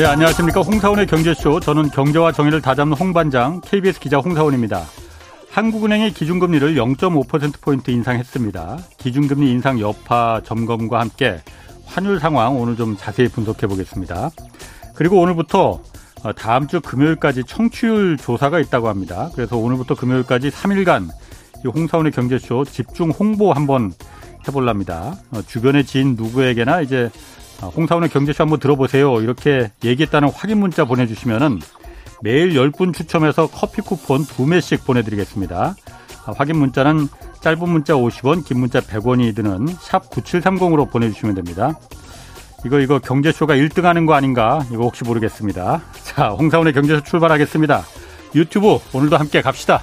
네, 안녕하십니까. 홍사원의 경제쇼. 저는 경제와 정의를 다잡는 홍반장, KBS 기자 홍사원입니다. 한국은행이 기준금리를 0.5%포인트 인상했습니다. 기준금리 인상 여파 점검과 함께 환율 상황 오늘 좀 자세히 분석해 보겠습니다. 그리고 오늘부터 다음 주 금요일까지 청취율 조사가 있다고 합니다. 그래서 오늘부터 금요일까지 3일간 이 홍사원의 경제쇼 집중 홍보 한번 해볼랍니다. 어, 주변의 지인 누구에게나 이제 아, 홍사원의 경제쇼 한번 들어보세요. 이렇게 얘기했다는 확인 문자 보내주시면은 매일 10분 추첨해서 커피 쿠폰 2매씩 보내드리겠습니다. 아, 확인 문자는 짧은 문자 50원, 긴 문자 100원이 드는 샵 9730으로 보내주시면 됩니다. 이거, 이거 경제쇼가 1등 하는 거 아닌가? 이거 혹시 모르겠습니다. 자, 홍사원의 경제쇼 출발하겠습니다. 유튜브 오늘도 함께 갑시다.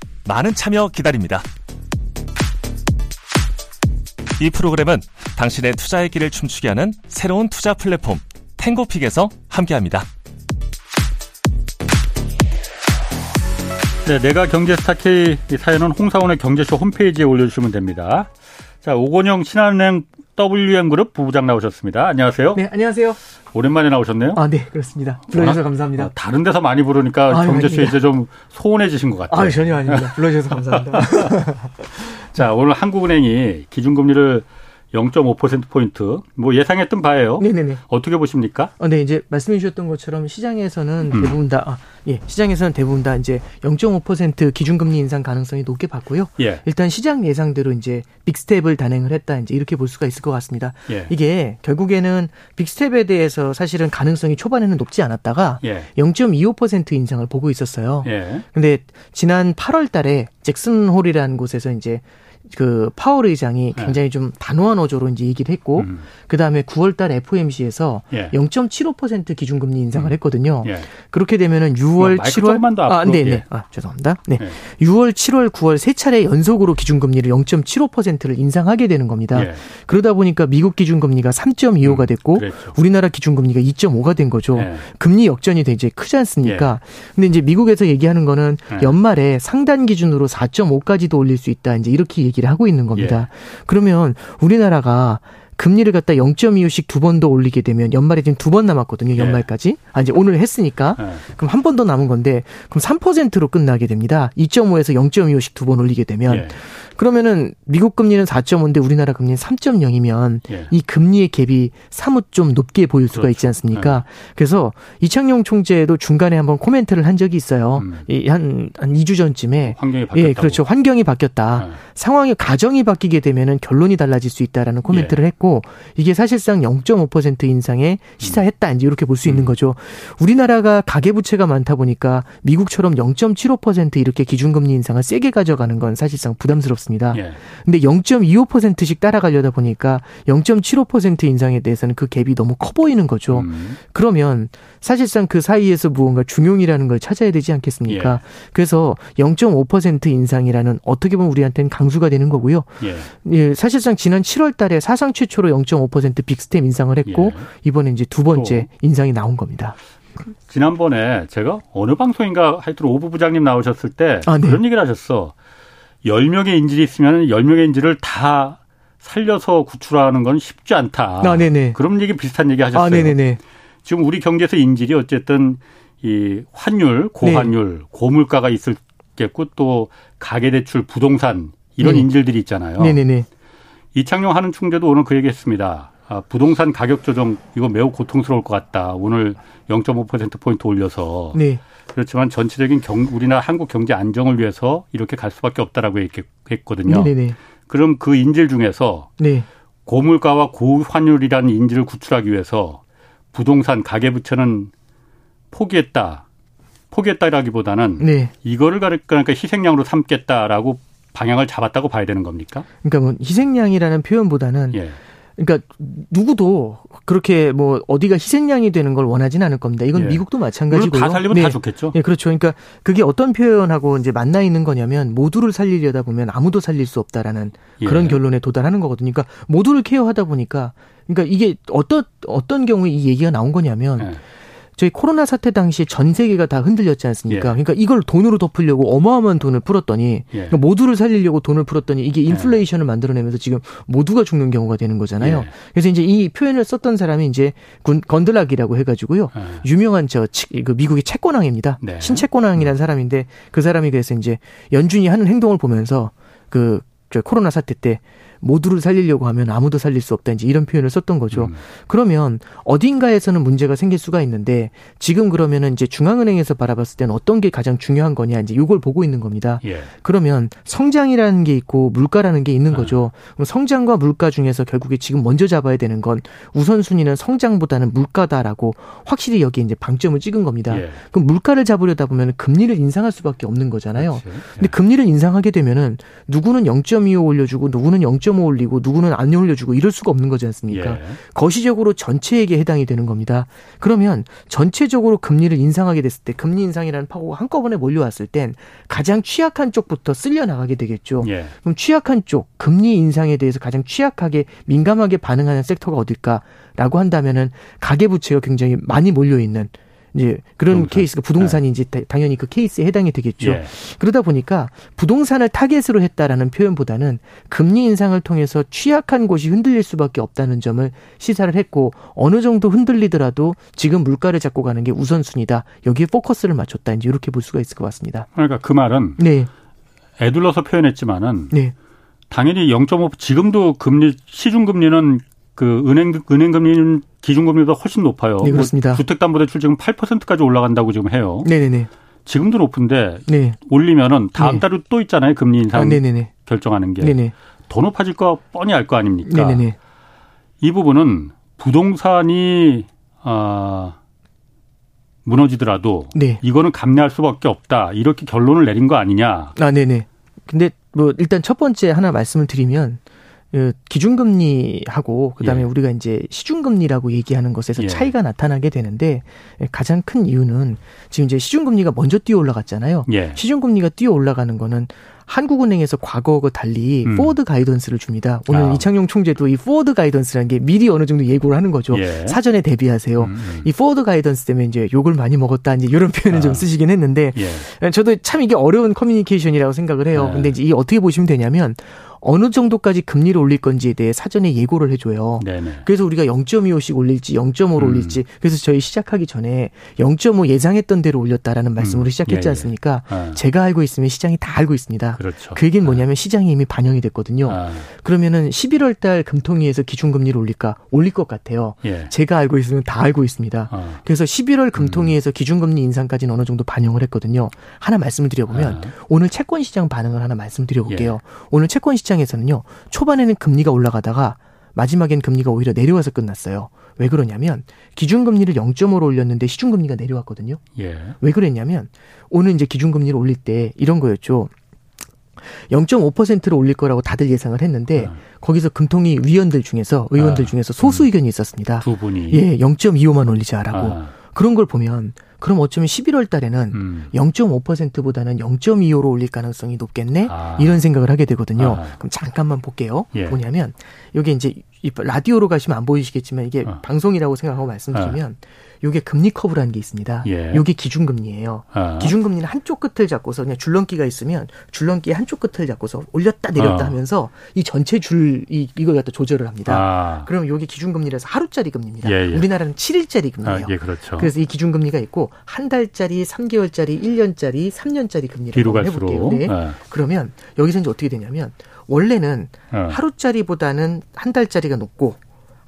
많은 참여 기다립니다. 이 프로그램은 당신의 투자의 길을 춤추게 하는 새로운 투자 플랫폼 탱고픽에서 함께합니다. 네, 내가 경제 스타 K 사연은 홍사원의 경제쇼 홈페이지에 올려주시면 됩니다. 자, 오건영 신한은행 WM그룹 부부장 나오셨습니다. 안녕하세요. 네, 안녕하세요. 오랜만에 나오셨네요. 아, 네, 그렇습니다. 불러주셔서 감사합니다. 아, 다른 데서 많이 부르니까 아, 경제쇼 이제 좀 소원해지신 것 같아요. 아, 전혀 아닙니다. 불러주셔서 감사합니다. 자, 오늘 한국은행이 기준금리를 0.5%포인트, 뭐 예상했던 바예요. 네네네. 어떻게 보십니까? 어, 네, 이제 말씀해 주셨던 것처럼 시장에서는 음. 대부분 다, 아, 예, 시장에서는 대부분 다 이제 0.5% 기준금리 인상 가능성이 높게 봤고요. 예. 일단 시장 예상대로 이제 빅스텝을 단행을 했다, 이제 이렇게 볼 수가 있을 것 같습니다. 예. 이게 결국에는 빅스텝에 대해서 사실은 가능성이 초반에는 높지 않았다가 예. 0.25% 인상을 보고 있었어요. 예. 근데 지난 8월 달에 잭슨 홀이라는 곳에서 이제 그 파월 의장이 네. 굉장히 네. 좀 단호한 어조로 이제 얘기를 했고 음. 그다음에 9월 달 FOMC에서 예. 0.75% 기준금리 인상을 음. 했거든요. 예. 그렇게 되면은 6월, 뭐, 7월 아, 네, 네. 예. 아, 죄송합니다. 네. 예. 6월, 7월, 9월 세 차례 연속으로 기준금리를 0.75%를 인상하게 되는 겁니다. 예. 그러다 보니까 미국 기준금리가 3.25가 음, 됐고 음, 우리나라 기준금리가 2.5가 된 거죠. 예. 금리 역전이 되게 크지 않습니까? 예. 근데 이제 미국에서 얘기하는 거는 연말에 상단 기준으로 4.5까지도 올릴 수 있다. 이제 이렇게 얘기 를 하고 있는 겁니다. 그러면 우리나라가 금리를 갖다 0.25씩 두 번 더 올리게 되면 연말에 지금 두 번 남았거든요. 연말까지. 예. 아, 이제 오늘 했으니까. 예. 그럼 한 번 더 남은 건데, 그럼 3%로 끝나게 됩니다. 2.5에서 0.25씩 두 번 올리게 되면. 예. 그러면은 미국 금리는 4.5인데 우리나라 금리는 3.0이면 예. 이 금리의 갭이 사뭇 좀 높게 보일 수가 그렇죠. 있지 않습니까? 예. 그래서 이창용 총재도 중간에 한번 코멘트를 한 적이 있어요. 음. 한, 한 2주 전쯤에. 환경이 바뀌었다. 예, 그렇죠. 환경이 바뀌었다. 예. 상황이, 가정이 바뀌게 되면은 결론이 달라질 수 있다라는 코멘트를 예. 했고 이게 사실상 0.5% 인상에 시사했다. 이제 이렇게 볼 수 있는 음. 거죠. 우리나라가 가계 부채가 많다 보니까 미국처럼 0.75% 이렇게 기준금리 인상을 세게 가져가는 건 사실상 부담스럽습니다. 있습니다. 예. 근데 0.25%씩 따라가려다 보니까 0.75% 인상에 대해서는 그 갭이 너무 커 보이는 거죠. 음. 그러면 사실상 그 사이에서 무언가 중용이라는 걸 찾아야 되지 않겠습니까? 예. 그래서 0.5% 인상이라는 어떻게 보면 우리한테는 강수가 되는 거고요. 예. 예 사실상 지난 7월 달에 사상 최초로 0.5% big step 인상을 했고 예. 이번에 이제 두 번째 또. 인상이 나온 겁니다. 지난번에 제가 어느 방송인가 하여튼 오부 부장님 나오셨을 때 아, 네. 그런 얘기를 하셨어. 10명의 인질이 있으면 10명의 인질을 다 살려서 구출하는 건 쉽지 않다. 아, 네네. 그런 얘기 비슷한 얘기 하셨어요. 아, 네네네. 지금 우리 경제에서 인질이 어쨌든 이 환율, 고환율, 네. 고물가가 있을겠고 또 가계대출, 부동산 이런 네. 인질들이 있잖아요. 네네네. 이창용 하는 총재도 오늘 그 얘기했습니다. 아, 부동산 가격 조정 이거 매우 고통스러울 것 같다. 오늘 0.5% 포인트 올려서. 네. 그렇지만 전체적인 경, 우리나라 한국 경제 안정을 위해서 이렇게 갈 수밖에 없다라고 얘기했거든요. 네네. 그럼 그 인질 중에서 네. 고물가와 고환율이라는 인질을 구출하기 위해서 부동산 가계부채는 포기했다. 포기했다라기보다는 네. 이거를 그러니까 희생양으로 삼겠다라고 방향을 잡았다고 봐야 되는 겁니까? 그러니까 뭐 희생양이라는 표현보다는 예. 그러니까 누구도 그렇게 뭐 어디가 희생양이 되는 걸 원하지는 않을 겁니다. 이건 예. 미국도 마찬가지고요. 다 살리면 네. 다 좋겠죠. 예, 그렇죠. 그러니까 그게 어떤 표현하고 이제 만나 있는 거냐면 모두를 살리려다 보면 아무도 살릴 수 없다라는 예. 그런 결론에 도달하는 거거든요. 그러니까 모두를 케어하다 보니까 그러니까 이게 어떤 어떤 경우에 이 얘기가 나온 거냐면 예. 저희 코로나 사태 당시 전 세계가 다 흔들렸지 않습니까? 예. 그러니까 이걸 돈으로 덮으려고 어마어마한 돈을 풀었더니 예. 그러니까 모두를 살리려고 돈을 풀었더니 이게 예. 인플레이션을 만들어내면서 지금 모두가 죽는 경우가 되는 거잖아요. 예. 그래서 이제 이 표현을 썼던 사람이 이제 군, 건들락이라고 해가지고요. 예. 유명한 저 그 미국의 채권왕입니다. 네. 신채권왕이라는 사람인데 그 사람이 그래서 이제 연준이 하는 행동을 보면서 그 코로나 사태 때 모두를 살리려고 하면 아무도 살릴 수 없다 이제 이런 표현을 썼던 거죠. 음. 그러면 어딘가에서는 문제가 생길 수가 있는데 지금 그러면은 이제 중앙은행에서 바라봤을 때는 어떤 게 가장 중요한 거냐 이제 이걸 보고 있는 겁니다. 예. 그러면 성장이라는 게 있고 물가라는 게 있는 아. 거죠. 그럼 성장과 물가 중에서 결국에 지금 먼저 잡아야 되는 건 우선순위는 성장보다는 물가다라고 확실히 여기에 이제 방점을 찍은 겁니다. 예. 그럼 물가를 잡으려다 보면 금리를 인상할 수밖에 없는 거잖아요. 그렇지. 근데 예. 금리를 인상하게 되면은 누구는 0.25 올려주고 누구는 0. 0.5 올리고 누구는 안 올려주고 이럴 수가 없는 거지 않습니까? 예. 거시적으로 전체에게 해당이 되는 겁니다. 그러면 전체적으로 금리를 인상하게 됐을 때 금리 인상이라는 파고가 한꺼번에 몰려왔을 땐 가장 취약한 쪽부터 쓸려 나가게 되겠죠. 예. 그럼 취약한 쪽 금리 인상에 대해서 가장 취약하게 민감하게 반응하는 섹터가 어딜까라고 한다면은 가계 부채가 굉장히 많이 몰려 있는 이제 그런 부동산. 케이스가 부동산이 네. 이제 당연히 그 케이스에 해당이 되겠죠. 예. 그러다 보니까 부동산을 타겟으로 했다라는 표현보다는 금리 인상을 통해서 취약한 곳이 흔들릴 수밖에 없다는 점을 시사를 했고 어느 정도 흔들리더라도 지금 물가를 잡고 가는 게 우선순위다. 여기에 포커스를 맞췄다. 이제 이렇게 볼 수가 있을 것 같습니다. 그러니까 그 말은 네. 에둘러서 표현했지만은 네. 당연히 0.5 지금도 금리 시중 금리는 그 은행 은행 금리는 기준 금리보다 훨씬 높아요. 네, 그렇습니다. 뭐 주택담보대출 지금 8%까지 올라간다고 지금 해요. 네 네 네. 지금도 높은데 네. 올리면은 다음 네. 달에 또 있잖아요. 금리 인상 아, 네네네. 결정하는 게. 네네. 더 높아질 거 뻔히 알 거 아닙니까? 네네네. 이 부분은 부동산이 아 무너지더라도 네. 이거는 감내할 수밖에 없다. 이렇게 결론을 내린 거 아니냐? 아, 네네. 근데 뭐 일단 첫 번째 하나 말씀을 드리면 그 기준금리하고 그다음에 예. 우리가 이제 시중금리라고 얘기하는 것에서 예. 차이가 나타나게 되는데 가장 큰 이유는 지금 이제 시중금리가 먼저 뛰어 올라갔잖아요. 예. 시중금리가 뛰어 올라가는 거는 한국은행에서 과거와 달리 음. forward guidance를 줍니다. 오늘 아. 이창용 총재도 이 forward guidance라는 게 미리 어느 정도 예고를 하는 거죠. 예. 사전에 대비하세요. 음, 음. 이 forward guidance 때문에 이제 욕을 많이 먹었다 이제 이런 표현을 아. 좀 쓰시긴 했는데 예. 저도 참 이게 어려운 커뮤니케이션이라고 생각을 해요. 예. 근데 이제 이 어떻게 보시면 되냐면 어느 정도까지 금리를 올릴 건지에 대해 사전에 예고를 해줘요. 네네. 그래서 우리가 0.25씩 올릴지 0.5로 음. 올릴지 그래서 저희 시작하기 전에 0.5 예상했던 대로 올렸다라는 말씀으로 음. 시작했지 예, 예. 않습니까? 아. 제가 알고 있으면 시장이 다 알고 있습니다. 그렇죠. 그 얘기는 아. 뭐냐면 시장이 이미 반영이 됐거든요. 아. 그러면은 11월 달 금통위에서 기준금리를 올릴까? 올릴 것 같아요. 예. 제가 알고 있으면 다 알고 있습니다. 아. 그래서 11월 금통위에서 음. 기준금리 인상까지는 어느 정도 반영을 했거든요. 하나 말씀을 드려보면 아. 오늘 채권 시장 반응을 하나 말씀드려볼게요. 예. 오늘 채권 시장 시장에서는요. 초반에는 금리가 올라가다가 마지막엔 금리가 오히려 내려와서 끝났어요. 왜 그러냐면 기준금리를 0.5로 올렸는데 시중금리가 내려왔거든요. 예. 왜 그랬냐면 오늘 이제 기준금리를 올릴 때 이런 거였죠. 0.5%로 올릴 거라고 다들 예상을 했는데 음. 거기서 금통위 위원들 중에서 의원들 아. 중에서 소수 의견이 있었습니다. 두 분이 예, 0.25만 올리자라고. 아. 그런 걸 보면 그럼 어쩌면 11월 달에는 음. 0.5%보다는 0.25로 올릴 가능성이 높겠네? 아. 이런 생각을 하게 되거든요. 아. 그럼 잠깐만 볼게요. 예. 뭐냐면 여기 이제 라디오로 가시면 안 보이시겠지만 이게 어. 방송이라고 생각하고 말씀드리면 어. 요게 금리 커브라는 게 있습니다. 예. 요게 기준금리예요. 아. 기준금리는 한쪽 끝을 잡고서 그냥 줄넘기가 있으면 줄넘기 한쪽 끝을 잡고서 올렸다 내렸다 아. 하면서 이 전체 줄 이, 이걸 갖다 조절을 합니다. 아. 그럼 요게 기준금리라서 하루짜리 금리입니다. 예, 예. 우리나라는 7일짜리 금리예요. 아, 예, 그렇죠. 그래서 이 기준금리가 있고 한 달짜리, 3개월짜리, 1년짜리, 3년짜리 금리를 한번 해볼게요. 네. 아. 그러면 여기서 이제 어떻게 되냐면 원래는 어. 하루짜리보다는 한 달짜리가 높고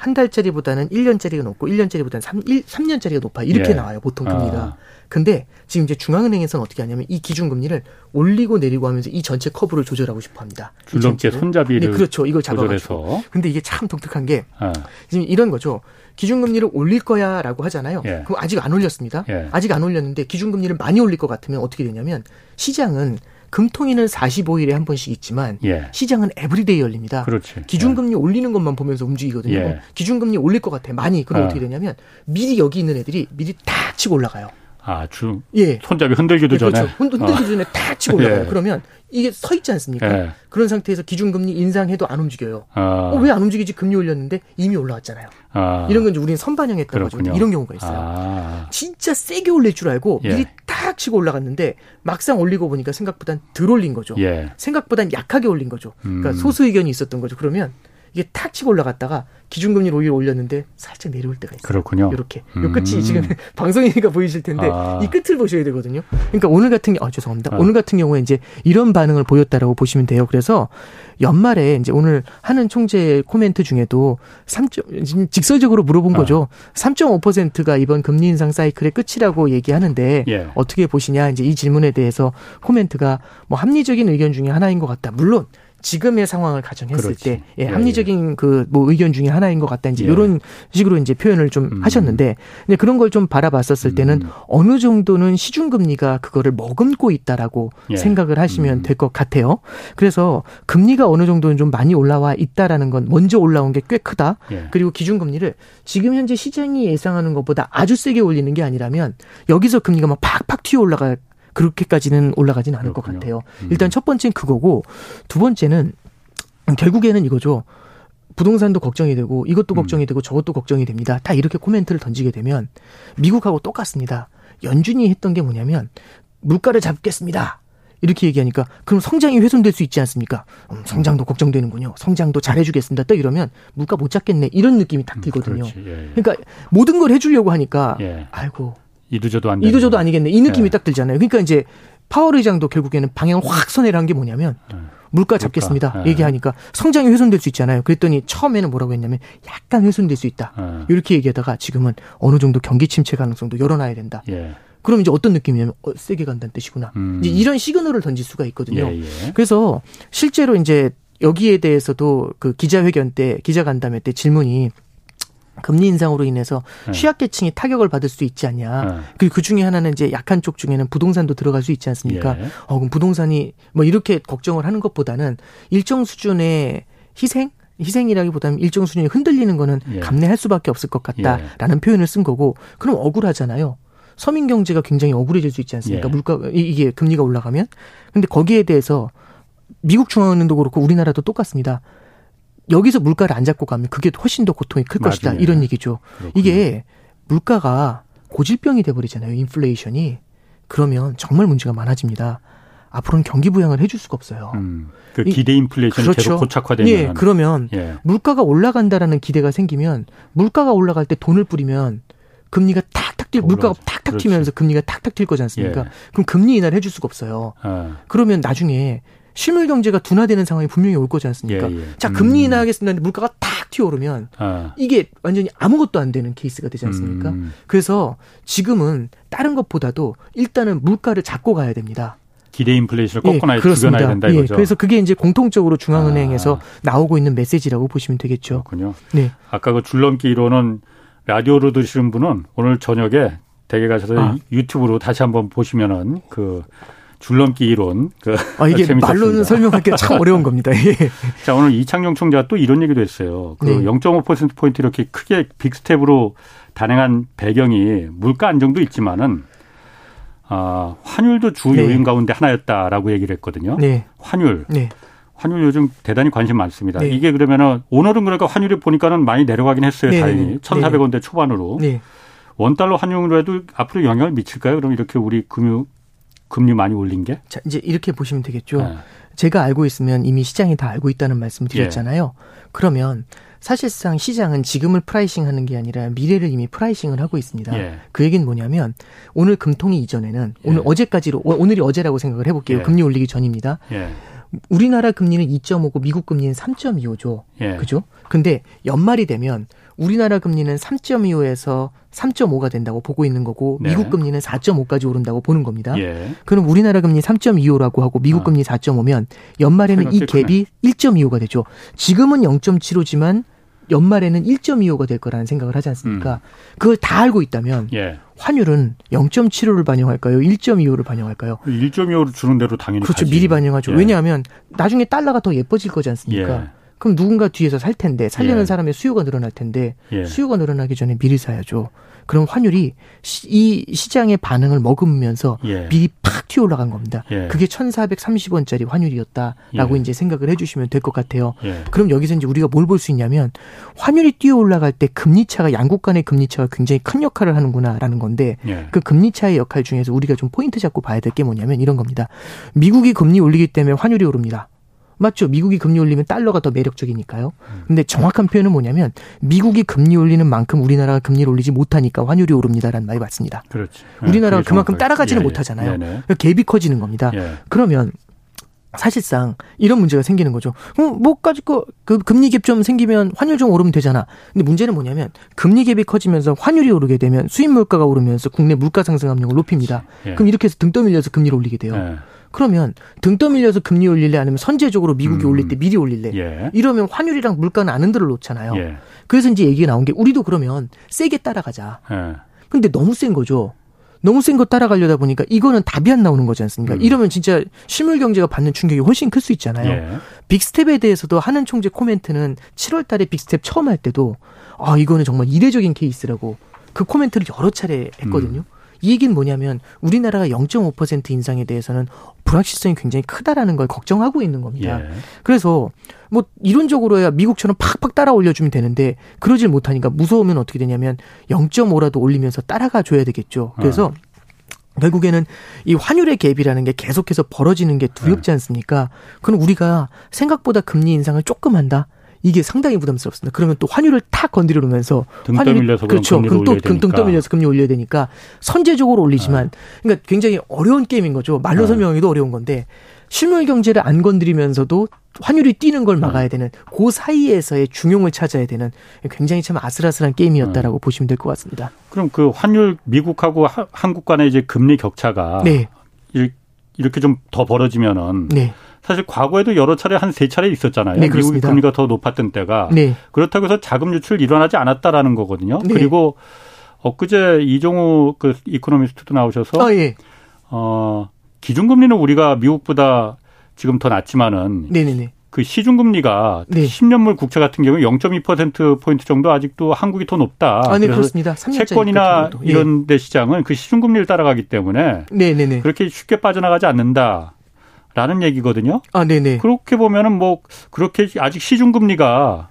한 달짜리보다는 1년짜리가 높고 1년짜리보다는 3, 1, 3년짜리가 높아. 이렇게 예. 나와요. 보통 금리가. 아. 근데 지금 이제 중앙은행에서는 어떻게 하냐면 이 기준금리를 올리고 내리고 하면서 이 전체 커브를 조절하고 싶어 합니다. 줄넘기 손잡이를 네, 그렇죠. 이걸 잡아가지고. 근데 이게 참 독특한 게 아. 지금 이런 거죠. 기준금리를 올릴 거야라고 하잖아요. 예. 그럼 아직 안 올렸습니다. 예. 아직 안 올렸는데 기준금리를 많이 올릴 것 같으면 어떻게 되냐면 시장은 금통위는 45일에 한 번씩 있지만 예. 시장은 every day 열립니다. 그렇지. 기준금리 예. 올리는 것만 보면서 움직이거든요. 예. 기준금리 올릴 것 같아. 많이. 그럼 어. 어떻게 되냐면 미리 여기 있는 애들이 미리 다 치고 올라가요. 아, 주 예. 손잡이 흔들기도 예, 전에. 그렇죠. 흔들기 어. 전에 다 치고 올라가요. 예. 그러면 이게 서 있지 않습니까? 예. 그런 상태에서 기준금리 인상해도 안 움직여요. 아. 어, 왜안 움직이지? 금리 올렸는데 이미 올라왔잖아요. 아. 이런 건 이제 우리는 선반영했다고 하죠. 이런 경우가 있어요. 아. 진짜 세게 올릴 줄 알고 예. 미리 탁 치고 올라갔는데 막상 올리고 보니까 생각보단 덜 올린 거죠. 예. 생각보단 약하게 올린 거죠. 그러니까 음. 소수 의견이 있었던 거죠. 그러면 이게 탁 치고 올라갔다가 기준금리를 오히려 올렸는데 살짝 내려올 때가 있어요. 그렇군요. 이렇게. 음. 요 끝이 지금 방송이니까 보이실 텐데 아. 이 끝을 보셔야 되거든요. 그러니까 오늘 같은 아 죄송합니다. 아. 오늘 같은 경우에 이제 이런 반응을 보였다라고 보시면 돼요. 그래서 연말에 이제 오늘 하는 총재 코멘트 중에도 3. 지금 직설적으로 물어본 아. 거죠. 3.5%가 이번 금리 인상 사이클의 끝이라고 얘기하는데 예. 어떻게 보시냐 이제 이 질문에 대해서 코멘트가 뭐 합리적인 의견 중에 하나인 것 같다. 물론 지금의 상황을 가정했을 그렇지. 때 예, 예, 합리적인 예. 그뭐 의견 중에 하나인 것 같다 이제 예. 이런 식으로 이제 표현을 좀 음. 하셨는데 근데 그런 걸 좀 바라봤었을 때는 음. 어느 정도는 시중 금리가 그거를 머금고 있다라고 예. 생각을 하시면 음. 될것 같아요. 그래서 금리가 어느 정도는 좀 많이 올라와 있다라는 건 먼저 올라온 게 꽤 크다. 예. 그리고 기준 금리를 지금 현재 시장이 예상하는 것보다 아주 세게 올리는 게 아니라면 여기서 금리가 막 팍팍 튀어 올라가 그렇게까지는 올라가진 않을 그렇군요. 것 같아요. 음. 일단 첫 번째는 그거고 두 번째는 결국에는 이거죠. 부동산도 걱정이 되고 이것도 음. 걱정이 되고 저것도 걱정이 됩니다. 다 이렇게 코멘트를 던지게 되면 미국하고 똑같습니다. 연준이 했던 게 뭐냐면 물가를 잡겠습니다. 이렇게 얘기하니까 그럼 성장이 훼손될 수 있지 않습니까? 음, 성장도 걱정되는군요. 성장도 잘해주겠습니다. 또 이러면 물가 못 잡겠네 이런 느낌이 딱 음, 들거든요. 음, 예, 예. 그러니까 모든 걸 해주려고 하니까 예. 아이고 이도저도 안 이도저도 아니겠네. 이 느낌이 네. 딱 들잖아요. 그러니까 이제 파월 의장도 결국에는 방향을 확 선회를 한 게 뭐냐면 네. 물가 잡겠습니다. 물가. 네. 얘기하니까 성장이 훼손될 수 있잖아요. 그랬더니 처음에는 뭐라고 했냐면 약간 훼손될 수 있다. 네. 이렇게 얘기하다가 지금은 어느 정도 경기 침체 가능성도 열어놔야 된다. 예. 그럼 이제 어떤 느낌이냐면 어, 세게 간다는 뜻이구나. 음. 이제 이런 시그널을 던질 수가 있거든요. 예, 예. 그래서 실제로 이제 여기에 대해서도 그 기자회견 때 기자간담회 때 질문이 금리 인상으로 인해서 네. 취약계층이 타격을 받을 수 있지 않냐. 네. 그리고 그 중에 하나는 이제 약한 쪽 중에는 부동산도 들어갈 수 있지 않습니까? 예. 어, 그럼 부동산이 뭐 이렇게 걱정을 하는 것보다는 일정 수준의 희생? 희생이라기보다는 일정 수준이 흔들리는 거는 예. 감내할 수밖에 없을 것 같다라는 예. 표현을 쓴 거고 그럼 억울하잖아요. 서민 경제가 굉장히 억울해질 수 있지 않습니까? 예. 물가 이게 금리가 올라가면. 근데 거기에 대해서 미국 중앙은행도 그렇고 우리나라도 똑같습니다. 여기서 물가를 안 잡고 가면 그게 훨씬 더 고통이 클 맞아요. 것이다. 이런 얘기죠. 그렇군요. 이게 물가가 고질병이 돼버리잖아요. 인플레이션이. 그러면 정말 문제가 많아집니다. 앞으로는 경기 부양을 해줄 수가 없어요. 음, 그 기대 인플레이션이 그렇죠. 계속 고착화되면 예, 그러면 예. 물가가 올라간다라는 기대가 생기면 물가가 올라갈 때 돈을 뿌리면 금리가 탁탁 뛸 물가가 탁탁 그렇지. 튀면서 금리가 탁탁 튈 거지 않습니까? 예. 그럼 금리 인하를 해줄 수가 없어요. 아. 그러면 나중에 실물 경제가 둔화되는 상황이 분명히 올 거지 않습니까? 예, 예. 자, 금리 음. 인하하겠습니다. 물가가 탁 튀어오르면 아. 이게 완전히 아무것도 안 되는 케이스가 되지 않습니까? 음. 그래서 지금은 다른 것보다도 일단은 물가를 잡고 가야 됩니다. 기대 인플레이션을 꺾어놔야 예, 죽여놔야 된다 예, 이거죠. 예, 그래서 그게 이제 공통적으로 중앙은행에서 아. 나오고 있는 메시지라고 보시면 되겠죠. 그렇군요. 네. 아까 그 줄넘기 이론은 라디오로 들으시는 분은 오늘 저녁에 댁에 가셔서 아. 유튜브로 다시 한번 보시면은 그 줄넘기 이론. 그 아, 이게 말로는 설명하기가 참 어려운 겁니다. 예. 자, 오늘 이창용 총재가 또 이런 얘기도 했어요. 그 네. 0.5%포인트 이렇게 크게 big step으로 단행한 배경이 물가 안정도 있지만은 아, 환율도 주 네. 요인 가운데 하나였다라고 얘기를 했거든요. 네. 환율. 네. 환율 요즘 대단히 관심 많습니다. 네. 이게 그러면은 오늘은 그러니까 환율이 보니까는 많이 내려가긴 했어요. 네. 다행히. 1,400원대 초반으로. 원달러 환율에도 앞으로 영향을 미칠까요? 그럼 이렇게 우리 금융 금리 많이 올린 게? 자, 이제 이렇게 보시면 되겠죠. 네. 제가 알고 있으면 이미 시장이 다 알고 있다는 말씀 드렸잖아요. 예. 그러면 사실상 시장은 지금을 pricing 하는 게 아니라 미래를 이미 pricing을 하고 있습니다. 예. 그 얘기는 뭐냐면 오늘 금통위 이전에는 오늘 예. 어제까지로 오늘이 어제라고 생각을 해볼게요. 예. 금리 올리기 전입니다. 예. 우리나라 금리는 2.5고 미국 금리는 3.25죠. 예. 그죠? 근데 연말이 되면 우리나라 금리는 3.25에서 3.5가 된다고 보고 있는 거고 네. 미국 금리는 4.5까지 오른다고 보는 겁니다. 예. 그럼 우리나라 금리 3.25라고 하고 미국 아. 금리 4.5면 연말에는 이 갭이 1.25가 되죠. 지금은 0.75지만 연말에는 1.25가 될 거라는 생각을 하지 않습니까? 음. 그걸 다 알고 있다면 예. 환율은 0.75를 반영할까요? 1.25를 반영할까요? 1.25를 주는 대로 당연히 그렇죠. 가지. 미리 반영하죠. 예. 왜냐하면 나중에 달러가 더 예뻐질 거지 않습니까? 예. 그럼 누군가 뒤에서 살 텐데 살려는 예. 사람의 수요가 늘어날 텐데 예. 수요가 늘어나기 전에 미리 사야죠. 그럼 환율이 이 시장의 반응을 머금으면서 예. 미리 팍 튀어 올라간 겁니다. 예. 그게 1,430원짜리 환율이었다라고 예. 이제 생각을 해 주시면 될 것 같아요. 예. 그럼 여기서 이제 우리가 뭘 볼 수 있냐면 환율이 뛰어 올라갈 때 금리 차가 양국 간의 금리 차가 굉장히 큰 역할을 하는구나라는 건데 예. 그 금리 차의 역할 중에서 우리가 좀 포인트 잡고 봐야 될 게 뭐냐면 이런 겁니다. 미국이 금리 올리기 때문에 환율이 오릅니다. 맞죠. 미국이 금리 올리면 달러가 더 매력적이니까요. 근데 정확한 표현은 뭐냐면 미국이 금리 올리는 만큼 우리나라가 금리를 올리지 못하니까 환율이 오릅니다라는 말이 맞습니다. 그렇지. 우리나라가 네, 그만큼 따라가지는 예, 예. 못하잖아요. 예, 그러니까 갭이 커지는 겁니다. 예. 그러면 사실상 이런 문제가 생기는 거죠. 음, 뭐까지 그, 그 금리 갭 좀 생기면 환율 좀 오르면 되잖아. 근데 문제는 뭐냐면 금리 갭이 커지면서 환율이 오르게 되면 수입 물가가 오르면서 국내 물가 상승 압력을 높입니다. 예. 그럼 이렇게 해서 등 떠밀려서 금리를 올리게 돼요. 예. 그러면 등 떠밀려서 금리 올릴래 아니면 선제적으로 미국이 음. 올릴 때 미리 올릴래 예. 이러면 환율이랑 물가는 안 흔들어 놓잖아요. 예. 그래서 이제 얘기가 나온 게 우리도 그러면 세게 따라가자. 예. 근데 너무 센 거죠. 너무 센 거 따라가려다 보니까 이거는 답이 안 나오는 거지 않습니까? 음. 이러면 진짜 실물 경제가 받는 충격이 훨씬 클 수 있잖아요. 예. big step에 대해서도 하는 총재 코멘트는 7월 달에 big step 처음 할 때도 아, 이거는 정말 이례적인 케이스라고 그 코멘트를 여러 차례 했거든요. 음. 이 얘기는 뭐냐면 우리나라가 0.5% 인상에 대해서는 불확실성이 굉장히 크다라는 걸 걱정하고 있는 겁니다. 예. 그래서 뭐 이론적으로야 미국처럼 팍팍 따라 올려주면 되는데 그러질 못하니까 무서우면 어떻게 되냐면 0.5라도 올리면서 따라가 줘야 되겠죠. 그래서 어. 결국에는 이 환율의 갭이라는 게 계속해서 벌어지는 게 두렵지 네. 않습니까? 그럼 우리가 생각보다 금리 인상을 조금 한다. 이게 상당히 부담스럽습니다. 그러면 또 환율을 탁 건드려 놓으면서 환율이 그렇죠. 그럼 또등 떠밀려서 금리 올려야 되니까 선제적으로 올리지만 네. 그러니까 굉장히 어려운 게임인 거죠. 말로 네. 설명하기도 어려운 건데 실물 경제를 안 건드리면서도 환율이 뛰는 걸 막아야 되는 그 사이에서의 중용을 찾아야 되는 굉장히 참 아슬아슬한 게임이었다라고 네. 보시면 될 것 같습니다. 그럼 그 환율 미국하고 하, 한국 간의 이제 금리 격차가 네. 이렇게 좀 더 벌어지면은 네. 사실 과거에도 여러 차례 한 세 차례 있었잖아요. 네, 미국 금리가 더 높았던 때가. 네. 그렇다고 해서 자금 유출 일어나지 않았다라는 거거든요. 네. 그리고 엊그제 이종우 그 이코노미스트도 나오셔서 어, 예. 어 기준금리는 우리가 미국보다 지금 더 낮지만은 네네네. 그 시중금리가 네. 10년물 국채 같은 경우 0.2% 포인트 정도 아직도 한국이 더 높다. 아, 네, 그렇습니다. 채권이나 예. 이런 데 시장은 그 시중금리를 따라가기 때문에 네 네 네. 그렇게 쉽게 빠져나가지 않는다. 라는 얘기거든요. 아, 네네. 그렇게 보면은 뭐 그렇게 아직 시중 금리가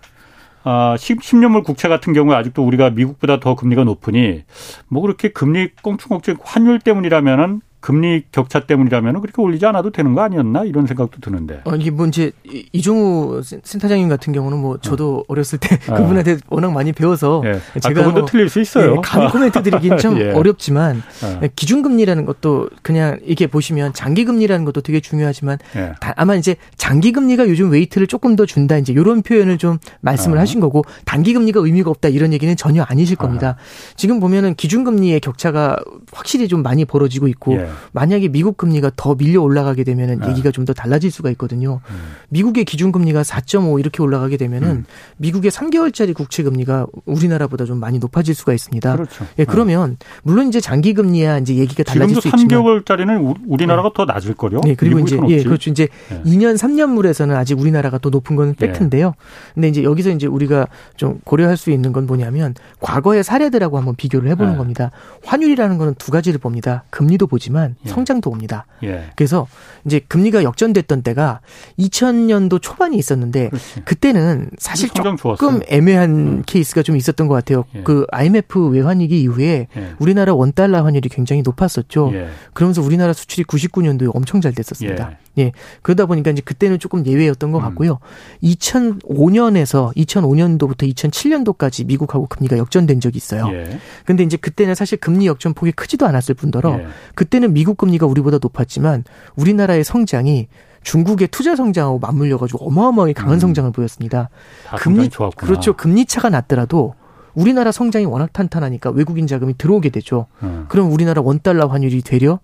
아, 10, 10년물 국채 같은 경우에 아직도 우리가 미국보다 더 금리가 높으니 뭐 그렇게 금리 꽁충꽁충 환율 때문이라면은 금리 격차 때문이라면 그렇게 올리지 않아도 되는 거 아니었나 이런 생각도 드는데. 어, 이게 뭐 이제 이종우 센터장님 같은 경우는 뭐 저도 어. 렸을 때 아. 그분한테 워낙 많이 배워서 예. 아, 제가 아, 뭐 틀릴 수 있어요. 예, 감히 코멘트 드리긴 좀 예. 어렵지만 예. 기준금리라는 것도 그냥 이게 보시면 장기금리라는 것도 되게 중요하지만 예. 아마 이제 장기금리가 요즘 weight를 조금 더 준다 이제 이런 표현을 좀 말씀을 아. 하신 거고 단기금리가 의미가 없다 이런 얘기는 전혀 아니실 겁니다. 아. 지금 보면은 기준금리의 격차가 확실히 좀 많이 벌어지고 있고 예. 만약에 미국 금리가 더 밀려 올라가게 되면은 네. 얘기가 좀 더 달라질 수가 있거든요. 음. 미국의 기준 금리가 4.5 이렇게 올라가게 되면은 음. 미국의 3개월짜리 국채 금리가 우리나라보다 좀 많이 높아질 수가 있습니다. 그렇죠. 예, 그러면 네. 물론 이제 장기 금리야 이제 얘기가 달라질 수 있지만 3개월짜리는 우리나라가 네. 더 낮을 거요. 네, 그리고 이제 예, 그렇죠. 이제 네. 2년 3년물에서는 아직 우리나라가 더 높은 건 네. 팩트인데요. 근데 이제 여기서 이제 우리가 좀 고려할 수 있는 건 뭐냐면 과거의 사례들하고 한번 비교를 해보는 네. 겁니다. 환율이라는 거는 두 가지를 봅니다. 금리도 보지만 보면 예. 성장도 옵니다. 예. 그래서 이제 금리가 역전됐던 때가 2000년도 초반이 있었는데 그렇지. 그때는 사실 조금 좋았어요. 애매한 음. 케이스가 좀 있었던 것 같아요. 예. 그 IMF 외환위기 이후에 예. 우리나라 원달러 환율이 굉장히 높았었죠. 예. 그러면서 우리나라 수출이 99년도에 엄청 잘 됐었습니다. 예. 예. 그러다 보니까 이제 그때는 조금 예외였던 것 음. 같고요. 음. 2005년에서 2005년도부터 2007년도까지 미국하고 금리가 역전된 적이 있어요. 예. 근데 이제 그때는 사실 금리 역전 폭이 크지도 않았을 뿐더러 예. 그때는 미국 금리가 우리보다 높았지만 우리나라의 성장이 중국의 투자 성장하고 맞물려 가지고 어마어마하게 강한 음. 성장을 보였습니다. 금리 좋았구나. 그렇죠. 금리 차가 낮더라도 우리나라 성장이 워낙 탄탄하니까 외국인 자금이 들어오게 되죠. 음. 그럼 우리나라 원달러 환율이 되려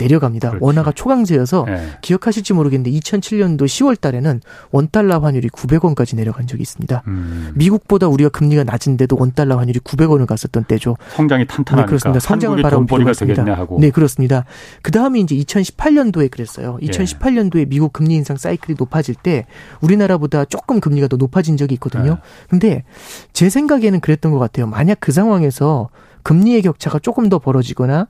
내려갑니다. 그렇지. 원화가 초강세여서 네. 기억하실지 모르겠는데 2007년도 10월 달에는 원달러 환율이 900원까지 내려간 적이 있습니다. 음. 미국보다 우리가 금리가 낮은데도 원달러 환율이 900원을 갔었던 때죠. 성장이 탄탄하니까. 네, 그렇습니다. 성장을 바라본 필요가 있습니다. 네, 그렇습니다. 그 다음에 이제 2018년도에 그랬어요. 2018년도에 미국 금리 인상 사이클이 높아질 때 우리나라보다 조금 금리가 더 높아진 적이 있거든요. 네. 근데 제 생각에는 그랬던 것 같아요. 만약 그 상황에서 금리의 격차가 조금 더 벌어지거나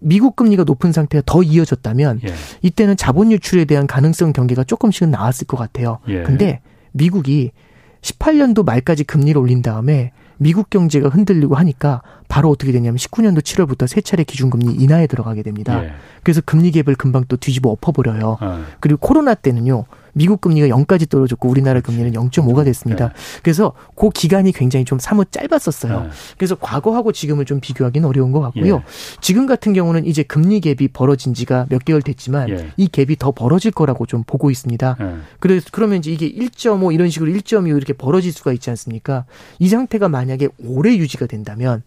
미국 금리가 높은 상태가 더 이어졌다면 예. 이때는 자본 유출에 대한 가능성 경계가 조금씩은 나왔을 것 같아요. 예. 근데 미국이 18년도 말까지 금리를 올린 다음에 미국 경제가 흔들리고 하니까 바로 어떻게 되냐면 19년도 7월부터 세 차례 기준금리 인하에 들어가게 됩니다. 예. 그래서 금리 갭을 금방 또 뒤집어 엎어버려요. 어. 그리고 코로나 때는요. 미국 금리가 0까지 떨어졌고 우리나라 금리는 0.5가 됐습니다. 네. 그래서 그 기간이 굉장히 좀 사뭇 짧았었어요. 네. 그래서 과거하고 지금을 좀 비교하기는 어려운 것 같고요. 예. 지금 같은 경우는 이제 금리 갭이 벌어진 지가 몇 개월 됐지만 예. 이 갭이 더 벌어질 거라고 좀 보고 있습니다. 예. 그래서 그러면 이제 이게 1.5 이런 식으로 1.25 이렇게 벌어질 수가 있지 않습니까? 이 상태가 만약에 오래 유지가 된다면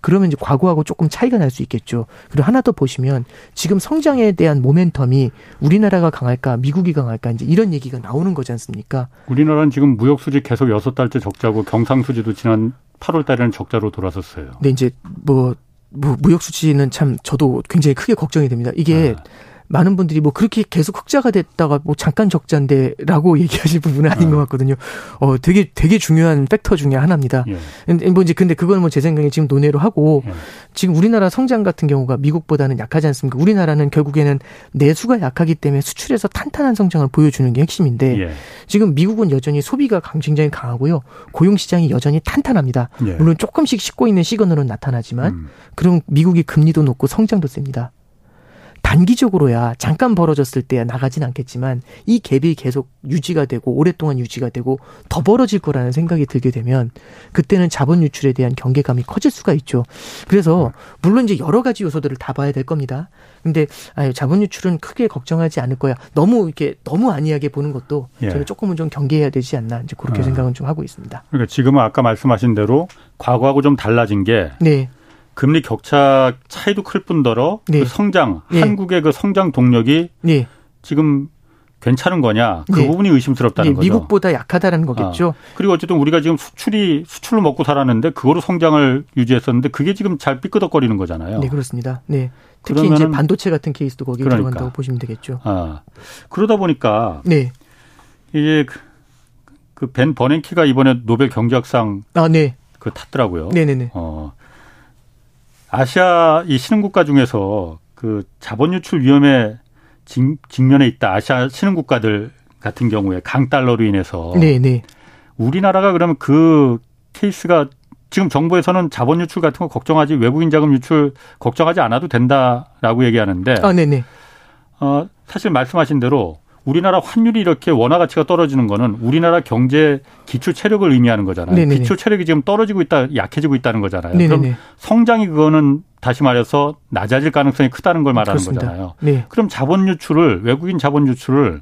그러면 이제 과거하고 조금 차이가 날 수 있겠죠. 그리고 하나 더 보시면 지금 성장에 대한 모멘텀이 우리나라가 강할까, 미국이 강할까 이제 이런 얘기가 나오는 거지 않습니까? 우리나라는 지금 무역 수지 계속 여섯 달째 적자고 경상 수지도 지난 8월 달에는 적자로 돌아섰어요. 네, 이제 뭐, 뭐 무역 수지는 참 저도 굉장히 크게 걱정이 됩니다. 이게 네. 많은 분들이 뭐 그렇게 계속 흑자가 됐다가 뭐 잠깐 적자인데라고 얘기하실 부분은 아닌 어. 것 같거든요. 어, 되게 되게 중요한 팩터 중에 하나입니다. 예. 뭐 이제 근데 그걸 뭐제 생각에 지금 논의로 하고 예. 지금 우리나라 성장 같은 경우가 미국보다는 약하지 않습니까? 우리나라는 결국에는 내수가 약하기 때문에 수출에서 탄탄한 성장을 보여주는 게 핵심인데 예. 지금 미국은 여전히 소비가 굉장히 강하고요. 고용 시장이 여전히 탄탄합니다. 예. 물론 조금씩 씻고 있는 시그널은 나타나지만 음. 그럼 미국이 금리도 높고 성장도 셉니다. 단기적으로야 잠깐 벌어졌을 때야 나가진 않겠지만 이 갭이 계속 유지가 되고 오랫동안 유지가 되고 더 벌어질 거라는 생각이 들게 되면 그때는 자본 유출에 대한 경계감이 커질 수가 있죠. 그래서 물론 이제 여러 가지 요소들을 다 봐야 될 겁니다. 근데 아유 자본 유출은 크게 걱정하지 않을 거야. 너무 이렇게 너무 안이하게 보는 것도 예. 저는 조금은 좀 경계해야 되지 않나 이제 그렇게 어. 생각은 좀 하고 있습니다. 그러니까 지금은 아까 말씀하신 대로 과거하고 좀 달라진 게 네. 금리 격차 차이도 클 뿐더러 그 네. 그 성장 네. 한국의 그 성장 동력이 네. 지금 괜찮은 거냐 그 네. 부분이 의심스럽다는 네, 거죠. 미국보다 약하다는 거겠죠. 아. 그리고 어쨌든 우리가 지금 수출이 수출로 먹고 살았는데 그거로 성장을 유지했었는데 그게 지금 잘 삐끄덕거리는 거잖아요. 네 그렇습니다. 네 특히 이제 반도체 같은 케이스도 거기에 그러니까. 들어간다고 보시면 되겠죠. 아 그러다 보니까 네 이제 그벤 그 버냉키가 이번에 노벨 경제학상 아 네. 그 탔더라고요. 네네네. 어 아시아 이 신흥국가 중에서 그 자본 유출 위험에 직면해 있다. 아시아 신흥국가들 같은 경우에 강달러로 인해서 네네. 네. 우리나라가 그러면 그 케이스가 지금 정부에서는 자본 유출 같은 거 걱정하지 외국인 자금 유출 걱정하지 않아도 된다라고 얘기하는데 아, 네네. 어, 사실 말씀하신 대로 우리나라 환율이 이렇게 원화 가치가 떨어지는 거는 우리나라 경제 기초 체력을 의미하는 거잖아요. 네네네. 기초 체력이 지금 떨어지고 있다, 약해지고 있다는 거잖아요. 네네네. 그럼 성장이 그거는 다시 말해서 낮아질 가능성이 크다는 걸 말하는 그렇습니다. 거잖아요. 네. 그럼 자본 유출을 외국인 자본 유출을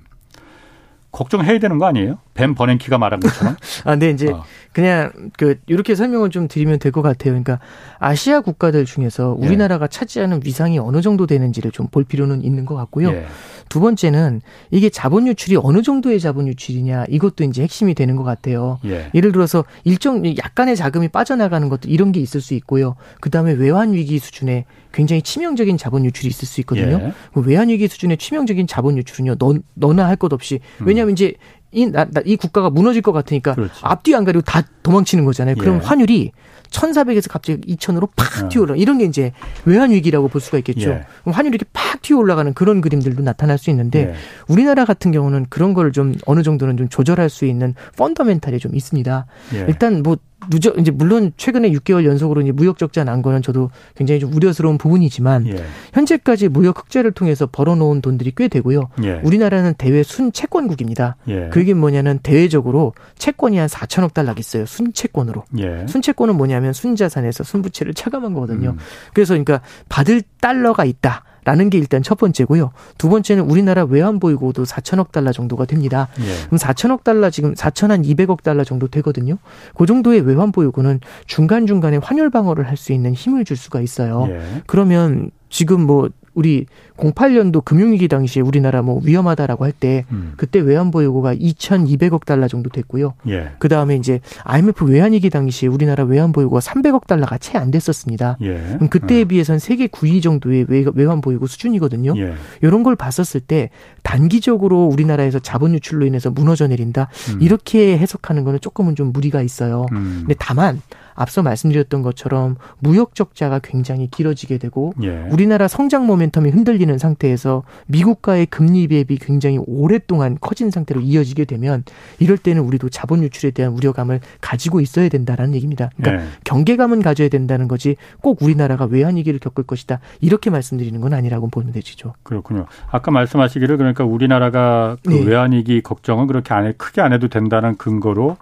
걱정해야 되는 거 아니에요? 벤 버냉키가 말한 것처럼. 아, 네, 이제 어. 그냥 그 이렇게 설명을 좀 드리면 될 것 같아요. 그러니까 아시아 국가들 중에서 예. 우리나라가 예. 차지하는 위상이 어느 정도 되는지를 좀 볼 필요는 있는 것 같고요. 예. 두 번째는 이게 자본 유출이 어느 정도의 자본 유출이냐 이것도 이제 핵심이 되는 것 같아요. 예. 를 들어서 일정 약간의 자금이 빠져나가는 것도 이런 게 있을 수 있고요. 그 다음에 외환 위기 수준의 굉장히 치명적인 자본 유출이 있을 수 있거든요. 예. 그 외환 위기 수준의 치명적인 자본 유출은요. 너, 너나 할 것 없이 음. 왜냐하면 이제 이, 나, 이 국가가 무너질 것 같으니까 그렇지. 앞뒤 안 가리고 다 도망치는 거잖아요. 그럼 예. 환율이 1,400에서 갑자기 2,000으로 팍 어. 튀어 올라. 이런 게 이제 외환 위기라고 볼 수가 있겠죠. 예. 환율이 이렇게 팍 튀어 올라가는 그런 그림들도 나타날 수 있는데 예. 우리나라 같은 경우는 그런 걸 좀 어느 정도는 좀 조절할 수 있는 펀더멘탈이 좀 있습니다. 예. 일단 뭐 누적 이제 물론 최근에 6개월 연속으로 이제 무역 적자 난 거는 저도 굉장히 좀 우려스러운 부분이지만 예. 현재까지 무역 흑자를 통해서 벌어놓은 돈들이 꽤 되고요. 예. 우리나라는 대외 순 채권국입니다. 예. 그게 뭐냐면 대외적으로 채권이 한 4천억 달러 있어요. 순 채권으로. 예. 순채권은 뭐냐면 순자산에서 순부채를 차감한 거거든요. 음. 그래서 그러니까 받을 달러가 있다. 라는 게 일단 첫 번째고요. 두 번째는 우리나라 외환 보유고도 4천억 달러 정도가 됩니다. 예. 그럼 4천억 달러 지금 4천 한 200억 달러 정도 되거든요. 그 정도의 외환 보유고는 중간중간에 환율 방어를 할 수 있는 힘을 줄 수가 있어요. 예. 그러면 지금 뭐 우리 08년도 금융위기 당시에 우리나라 뭐 위험하다라고 할때 음. 그때 외환 보유고가 2,200억 달러 정도 됐고요. 예. 그 다음에 이제 IMF 외환위기 당시에 우리나라 외환 보유고가 300억 달러가 채 안 됐었습니다. 예. 그럼 그때에 예. 비해서는 세계 9위 정도의 외환 보유고 수준이거든요. 예. 이런 걸 봤었을 때 단기적으로 우리나라에서 자본 유출로 인해서 무너져 내린다 음. 이렇게 해석하는 거는 조금은 좀 무리가 있어요. 음. 근데 다만 앞서 말씀드렸던 것처럼 무역 적자가 굉장히 길어지게 되고 예. 우리나라 성장 모멘텀이 흔들리는 상태에서 미국과의 금리 비입이 굉장히 오랫동안 커진 상태로 이어지게 되면 이럴 때는 우리도 자본 유출에 대한 우려감을 가지고 있어야 된다라는 얘기입니다. 그러니까 예. 경계감은 가져야 된다는 거지 꼭 우리나라가 외환 위기를 겪을 것이다 이렇게 말씀드리는 건 아니라고 보면 되죠. 그렇군요. 아까 말씀하시기를 그러니까 우리나라가 그 네. 외환 위기 걱정은 그렇게 안 해, 크게 안 해도 된다는 근거로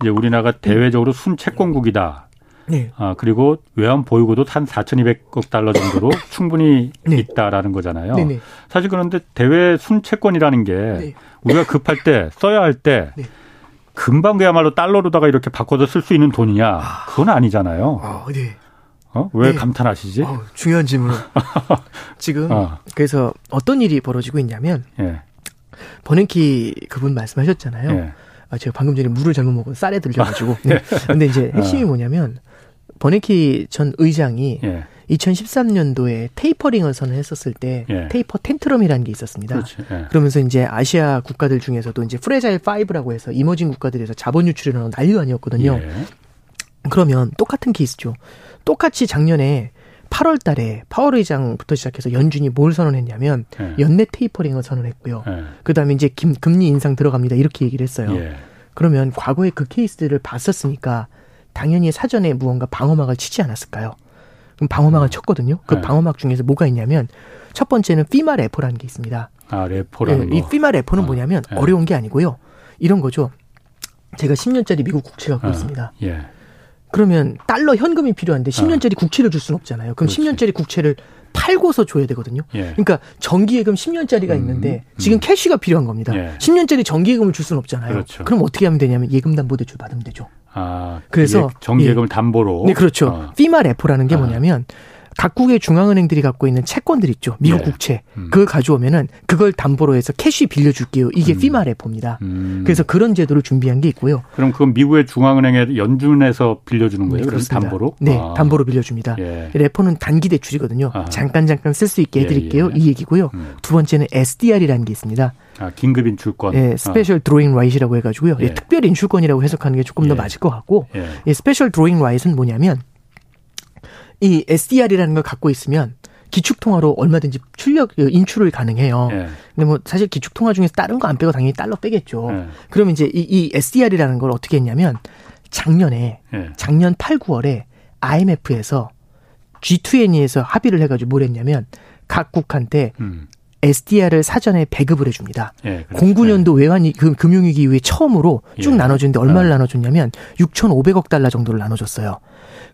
이제 우리나라가 대외적으로 순채권국이다. 네. 아, 그리고 외환 보유고도 한 4,200억 달러 정도로 충분히 네. 있다라는 거잖아요. 네네. 네. 사실 그런데 대외 순채권이라는 게 네. 우리가 급할 때 써야 할때 네. 금방 그야말로 달러로다가 이렇게 바꿔서 쓸 수 있는 돈이냐? 아. 그건 아니잖아요. 아, 네. 어? 왜 네. 감탄하시지? 어, 중요한 질문. 지금 어. 그래서 어떤 일이 벌어지고 있냐면 예. 버냉키 그분 말씀하셨잖아요. 예. 아, 제가 방금 전에 물을 잘못 먹어 사레 들려가지고. 네. 근데 이제 핵심이 어. 뭐냐면 버냉키 전 의장이 예. 2013년도에 tapering을 선언했었을 때 예. taper tantrum이라는 게 있었습니다. 예. 그러면서 이제 아시아 국가들 중에서도 이제 fragile 5라고 해서 emerging 국가들에서 자본 유출이라는 난리가 아니었거든요. 예. 그러면 똑같은 케이스죠. 똑같이 작년에 8월 달에 파월 의장부터 시작해서 연준이 뭘 선언했냐면 예. 연내 테이퍼링을 선언했고요. 예. 그다음에 이제 김, 금리 인상 들어갑니다. 이렇게 얘기를 했어요. 예. 그러면 과거에 그 케이스들을 봤었으니까 당연히 사전에 무언가 방어막을 치지 않았을까요? 그럼 방어막을 음. 쳤거든요. 그 네. 방어막 중에서 뭐가 있냐면 첫 번째는 피마 레포라는 게 있습니다. 아, 레포라는 네, 이 피마 레포는 어. 뭐냐면 네. 어려운 게 아니고요. 이런 거죠. 제가 10년짜리 미국 국채 갖고 어. 있습니다. 예. 그러면 달러 현금이 필요한데 10년짜리 어. 국채를 줄 수는 없잖아요. 그럼 그렇지. 10년짜리 국채를 팔고서 줘야 되거든요. 예. 그러니까 정기예금 10년짜리가 음, 있는데 지금 음. cash가 필요한 겁니다. 예. 10년짜리 정기예금을 줄 수는 없잖아요. 그렇죠. 그럼 어떻게 하면 되냐면 예금담보대출 받으면 되죠. 아, 그래서 정기예금을 예. 담보로. 네, 그렇죠. 어. FIMA repo라는 게 아. 뭐냐면 각국의 중앙은행들이 갖고 있는 채권들 있죠. 미국 예. 국채. 음. 그걸 가져오면은 그걸 담보로 해서 cash 빌려줄게요. 이게 음. FIMA repo입니다. 음. 그래서 그런 제도를 준비한 게 있고요. 그럼 그건 미국의 중앙은행에 연준에서 빌려주는 거예요? 네, 그래서 담보로? 네, 아. 담보로 빌려줍니다. 예. repo는 단기 대출이거든요. 아. 잠깐 잠깐 쓸 수 있게 예, 해드릴게요. 예, 이 얘기고요. 음. 두 번째는 SDR이라는 게 있습니다. 아, 긴급 인출권. 예, special drawing right라고 해가지고요. 예. 특별 인출권이라고 해석하는 게 조금 더 예. 맞을 것 같고, 예. 예, special drawing right는 뭐냐면 이 SDR이라는 걸 갖고 있으면 기축통화로 얼마든지 출력 그 인출을 가능해요. 예. 근데 뭐 사실 기축통화 중에서 다른 거 안 빼고 당연히 달러 빼겠죠. 예. 그러면 이제 이, 이 SDR이라는 걸 어떻게 했냐면 작년에 예. 작년 8, 9월에 IMF에서 G20에서 합의를 해가지고 뭘 했냐면 각국한테 음. SDR을 사전에 배급을 해줍니다. 예, 그렇죠. 09년도 외환 그 금융위기 이후에 처음으로 쭉 예. 나눠주는데 얼마를 어. 나눠줬냐면 6,500억 달러 정도를 나눠줬어요.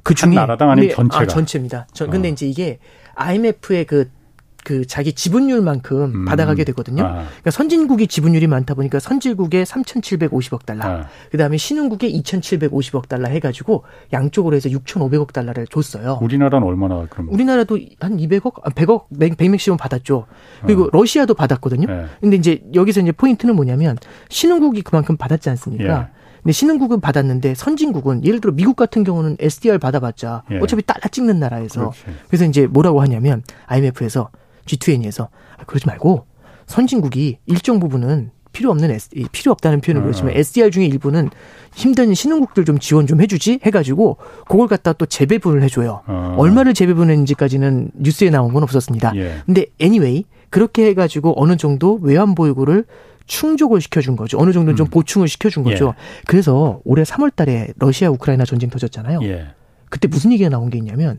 그 중에 나라당 아닌 네, 전체가 아, 전체입니다. 전 근데 어. 이제 이게 IMF의 그그 자기 지분율만큼 음. 받아가게 되거든요. 아. 그러니까 선진국이 지분율이 많다 보니까 선진국에 3,750억 달러, 아. 그다음에 신흥국에 2,750억 달러 해가지고 양쪽으로 해서 6,500억 달러를 줬어요. 우리나라는 얼마나 그럼? 우리나라도 한 200억, 100억, 100, 100맥시멈 받았죠. 그리고 어. 러시아도 받았거든요. 네. 근데 이제 여기서 이제 포인트는 뭐냐면 신흥국이 그만큼 받았지 않습니까? 예. 근데 신흥국은 받았는데 선진국은 예를 들어 미국 같은 경우는 SDR 받아봤자 예. 어차피 달러 찍는 나라에서 그렇지. 그래서 이제 뭐라고 하냐면 IMF에서 G20에서 아, 그러지 말고 선진국이 일정 부분은 필요 없는 S, 필요 없다는 표현을 그렇지만 어. SDR 중에 일부는 힘든 신흥국들 좀 지원 좀 해주지 해가지고 그걸 갖다 또 재배분을 해줘요. 어. 얼마를 재배분했는지까지는 뉴스에 나온 건 없었습니다. 예. 근데 anyway 그렇게 해가지고 어느 정도 외환 보유고를 충족을 시켜준 거죠. 어느 정도는 음. 좀 보충을 시켜준 거죠. 예. 그래서 올해 3월달에 러시아 우크라이나 전쟁 터졌잖아요. 예. 그때 무슨 얘기가 나온 게 있냐면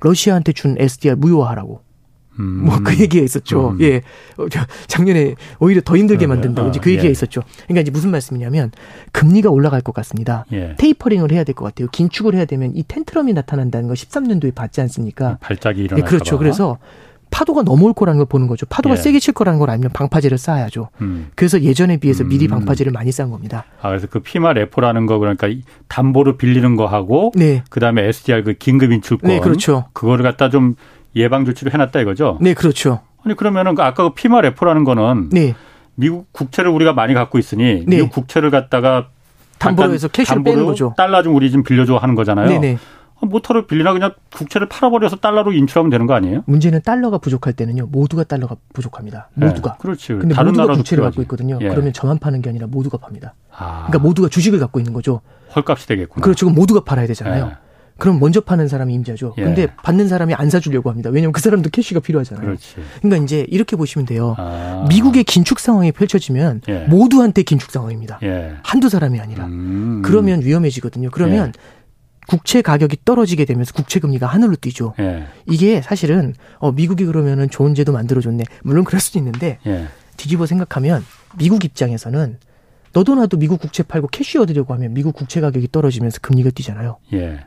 러시아한테 준 SDR 무효화하라고. 음. 뭐그 얘기가 있었죠. 음. 예. 어, 작년에 오히려 더 힘들게 만든다고 이제 그 얘기가 예. 있었죠. 그러니까 이제 무슨 말씀이냐면 금리가 올라갈 것 같습니다. 예. 테이퍼링을 해야 될 것 같아요. 긴축을 해야 되면 이 텐트럼이 나타난다는 거 13년도에 봤지 않습니까? 발작이 일어날까 예, 그렇죠. 그래서 파도가 넘어올 거라는 걸 보는 거죠. 파도가 예. 세게 칠 거라는 걸 알면 방파제를 쌓아야죠. 음. 그래서 예전에 비해서 미리 음. 방파제를 많이 쌓은 겁니다. 아 그래서 그 FIMA repo라는 거 그러니까 담보로 빌리는 거 하고 네. 그다음에 SDR 그 긴급 인출권 네, 그렇죠. 그거를 갖다 좀 예방 조치를 해 놨다 이거죠? 네, 그렇죠. 아니 그러면은 그 아까 그 FIMA repo라는 거는 네. 미국 국채를 우리가 많이 갖고 있으니 네. 미국 국채를 갖다가 담보로 해서 cash를 빼는 거죠. 달러 좀 우리 좀 빌려줘 하는 거잖아요. 네네. 뭣 하러 빌리나 그냥 국채를 팔아버려서 달러로 인출하면 되는 거 아니에요? 문제는 달러가 부족할 때는요. 모두가 달러가 부족합니다. 네, 모두가. 네, 그렇지. 근데 다른 모두가 국채를 필요하지. 갖고 있거든요. 예. 그러면 저만 파는 게 아니라 모두가 팝니다. 아. 그러니까 모두가 주식을 갖고 있는 거죠. 헐값이 되겠구나. 그렇죠. 그럼 모두가 팔아야 되잖아요. 예. 그럼 먼저 파는 사람이 임자죠. 예. 근데 받는 사람이 안 사주려고 합니다. 왜냐하면 그 사람도 캐시가 필요하잖아요. 그렇지. 그러니까 이제 이렇게 보시면 돼요. 아. 미국의 긴축 상황이 펼쳐지면 예. 모두한테 긴축 상황입니다. 예. 한두 사람이 아니라. 음. 그러면 위험해지거든요. 그러면 예. 국채 가격이 떨어지게 되면서 국채 금리가 하늘로 뛰죠. 예. 이게 사실은 어 미국이 그러면은 좋은 제도 만들어줬네. 물론 그럴 수도 있는데 예. 뒤집어 생각하면 미국 입장에서는 너도 나도 미국 국채 팔고 cash 얻으려고 하면 미국 국채 가격이 떨어지면서 금리가 뛰잖아요. 예.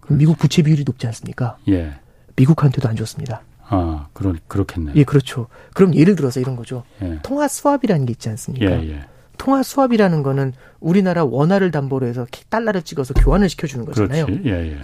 그럼 미국 부채 비율이 높지 않습니까? 예. 미국한테도 안 좋습니다. 아, 그러, 그렇겠네요. 예, 그렇죠. 그럼 예를 들어서 이런 거죠. 예. 통화 스왑이라는 게 있지 않습니까? 예, 예. 통화 스왑이라는 거는 우리나라 원화를 담보로 해서 달러를 찍어서 교환을 시켜주는 거잖아요. 예, 예.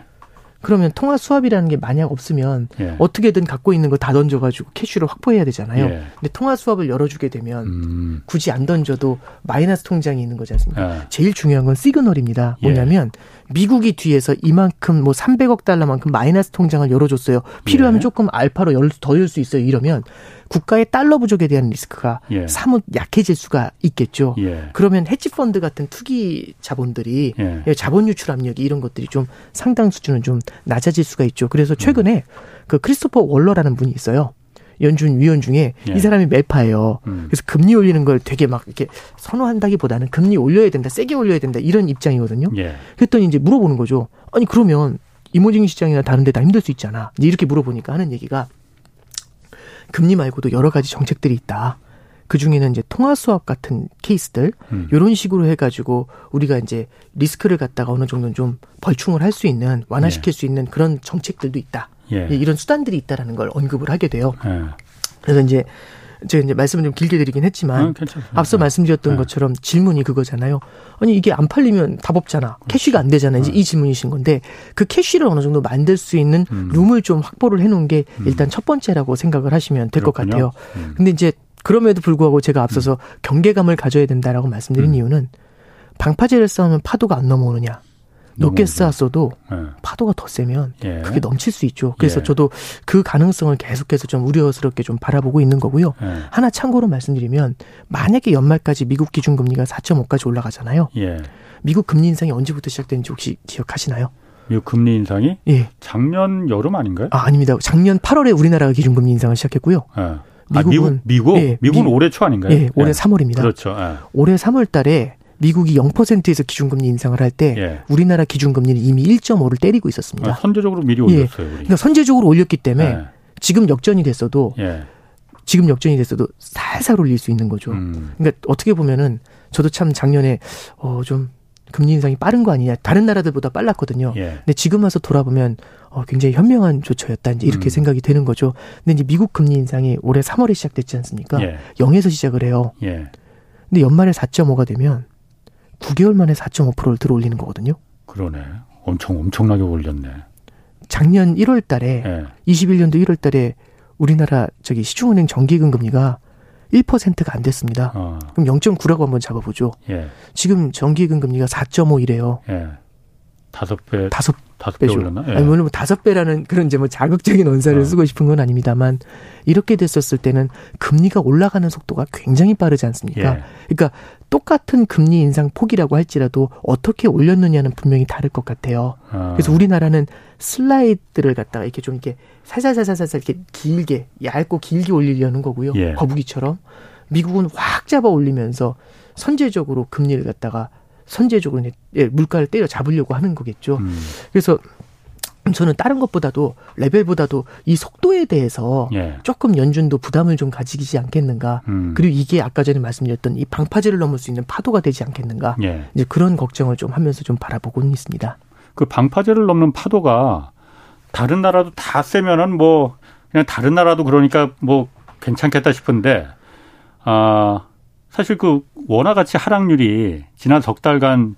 그러면 통화 스왑이라는 게 만약 없으면 예. 어떻게든 갖고 있는 걸 다 던져가지고 cash를 확보해야 되잖아요. 예. 근데 통화 스왑을 열어주게 되면 음. 굳이 안 던져도 마이너스 통장이 있는 거지 않습니까? 예. 제일 중요한 건 시그널입니다. 뭐냐면 미국이 뒤에서 이만큼 뭐 300억 달러만큼 마이너스 통장을 열어줬어요. 필요하면 예. 조금 알파로 더열 수 있어요. 이러면 국가의 달러 부족에 대한 리스크가 예. 사뭇 약해질 수가 있겠죠. 예. 그러면 헤지펀드 같은 투기 자본들이 예. 예. 자본 유출 압력이 이런 것들이 좀 상당 수준은 좀 낮아질 수가 있죠. 그래서 최근에 음. 그 크리스토퍼 월러라는 분이 있어요. 연준 위원 중에 예. 이 사람이 멜파예요. 음. 그래서 금리 올리는 걸 되게 막 이렇게 선호한다기보다는 금리 올려야 된다, 세게 올려야 된다 이런 입장이거든요. 예. 그랬더니 이제 물어보는 거죠. 아니 그러면 이모징 시장이나 다른 데 다 힘들 수 있잖아. 이렇게 물어보니까 하는 얘기가 금리 말고도 여러 가지 정책들이 있다. 그 중에는 이제 통화 수합 같은 케이스들 음. 이런 식으로 해가지고 우리가 이제 리스크를 갖다가 어느 정도는 좀 벌충을 할 수 있는 완화시킬 예. 수 있는 그런 정책들도 있다. 예. 이런 수단들이 있다라는 걸 언급을 하게 돼요. 예. 그래서 이제 제가 이제 말씀을 좀 길게 드리긴 했지만 아, 앞서 말씀드렸던 네. 것처럼 질문이 그거잖아요. 아니 이게 안 팔리면 답 없잖아. 캐시가 안 되잖아. 이제 네. 이 질문이신 건데 그 캐시를 어느 정도 만들 수 있는 음. 룸을 좀 확보를 해놓은 게 음. 일단 첫 번째라고 생각을 하시면 될 것 같아요. 음. 근데 이제 그럼에도 불구하고 제가 앞서서 음. 경계감을 가져야 된다라고 말씀드린 음. 이유는 방파제를 쌓으면 파도가 안 넘어오느냐. 높게 쌓았어도 네. 파도가 더 세면 예. 그게 넘칠 수 있죠. 그래서 예. 저도 그 가능성을 계속해서 좀 우려스럽게 좀 바라보고 있는 거고요. 예. 하나 참고로 말씀드리면 만약에 연말까지 미국 기준금리가 4.5까지 올라가잖아요. 예. 미국 금리 인상이 언제부터 시작됐는지 혹시 기억하시나요? 미국 금리 인상이 예. 작년 여름 아닌가요? 아, 아닙니다. 작년 8월에 우리나라가 기준금리 인상을 시작했고요. 예. 미국은 아, 미국 미국 예, 미국은 미, 올해 초 아닌가요? 예, 올해 3월입니다. 그렇죠. 올해 3월 달에 미국이 0%에서 기준금리 인상을 할때 예. 우리나라 기준금리는 이미 1.5를 때리고 있었습니다. 아, 선제적으로 미리 올렸어요. 예. 그러니까 선제적으로 올렸기 때문에 예. 지금 역전이 됐어도 예. 지금 역전이 됐어도 살살 올릴 수 있는 거죠. 음. 그러니까 어떻게 보면은 저도 참 작년에 어좀 금리 인상이 빠른 거 아니냐. 다른 나라들보다 빨랐거든요. 예. 근데 지금 와서 돌아보면 어, 굉장히 현명한 조처였다. 이제 이렇게 음. 생각이 되는 거죠. 근데 이제 미국 금리 인상이 올해 3월에 시작됐지 않습니까? 예. 0에서 시작을 해요. 예. 근데 연말에 4.5가 되면 9개월 만에 4.5%를 들어 올리는 거거든요. 그러네. 엄청 엄청나게 올렸네. 작년 1월 달에 네. 21년도 1월 달에 우리나라 저기 시중은행 정기금 금리가 1%가 안 됐습니다. 어. 그럼 0.9라고 한번 잡아보죠. 예. 지금 정기금 금리가 4.5이래요. 예. 다섯 배. 다섯 다섯 배죠. 올랐나? 예. 아니, 물론 뭐 다섯 배라는 그런 이제 뭐 자극적인 언사를 어. 쓰고 싶은 건 아닙니다만 이렇게 됐었을 때는 금리가 올라가는 속도가 굉장히 빠르지 않습니까? 예. 그러니까 똑같은 금리 인상 폭이라고 할지라도 어떻게 올렸느냐는 분명히 다를 것 같아요. 어. 그래서 우리나라는 슬라이드를 갖다가 이렇게 좀 이렇게 살살살살살 이렇게 길게 얇고 길게 올리려는 거고요. 예. 거북이처럼 미국은 확 잡아 올리면서 선제적으로 금리를 갖다가 선제적으로 예, 물가를 때려 잡으려고 하는 거겠죠. 음. 그래서 저는 다른 것보다도 레벨보다도 이 속도에 대해서 예. 조금 연준도 부담을 좀 가지지 않겠는가. 음. 그리고 이게 아까 전에 말씀드렸던 이 방파제를 넘을 수 있는 파도가 되지 않겠는가. 예. 이제 그런 걱정을 좀 하면서 좀 바라보고는 있습니다. 그 방파제를 넘는 파도가 다른 나라도 다 세면은 뭐 그냥 다른 나라도 그러니까 뭐 괜찮겠다 싶은데 아 사실 그 원화 가치 하락률이 지난 석 달간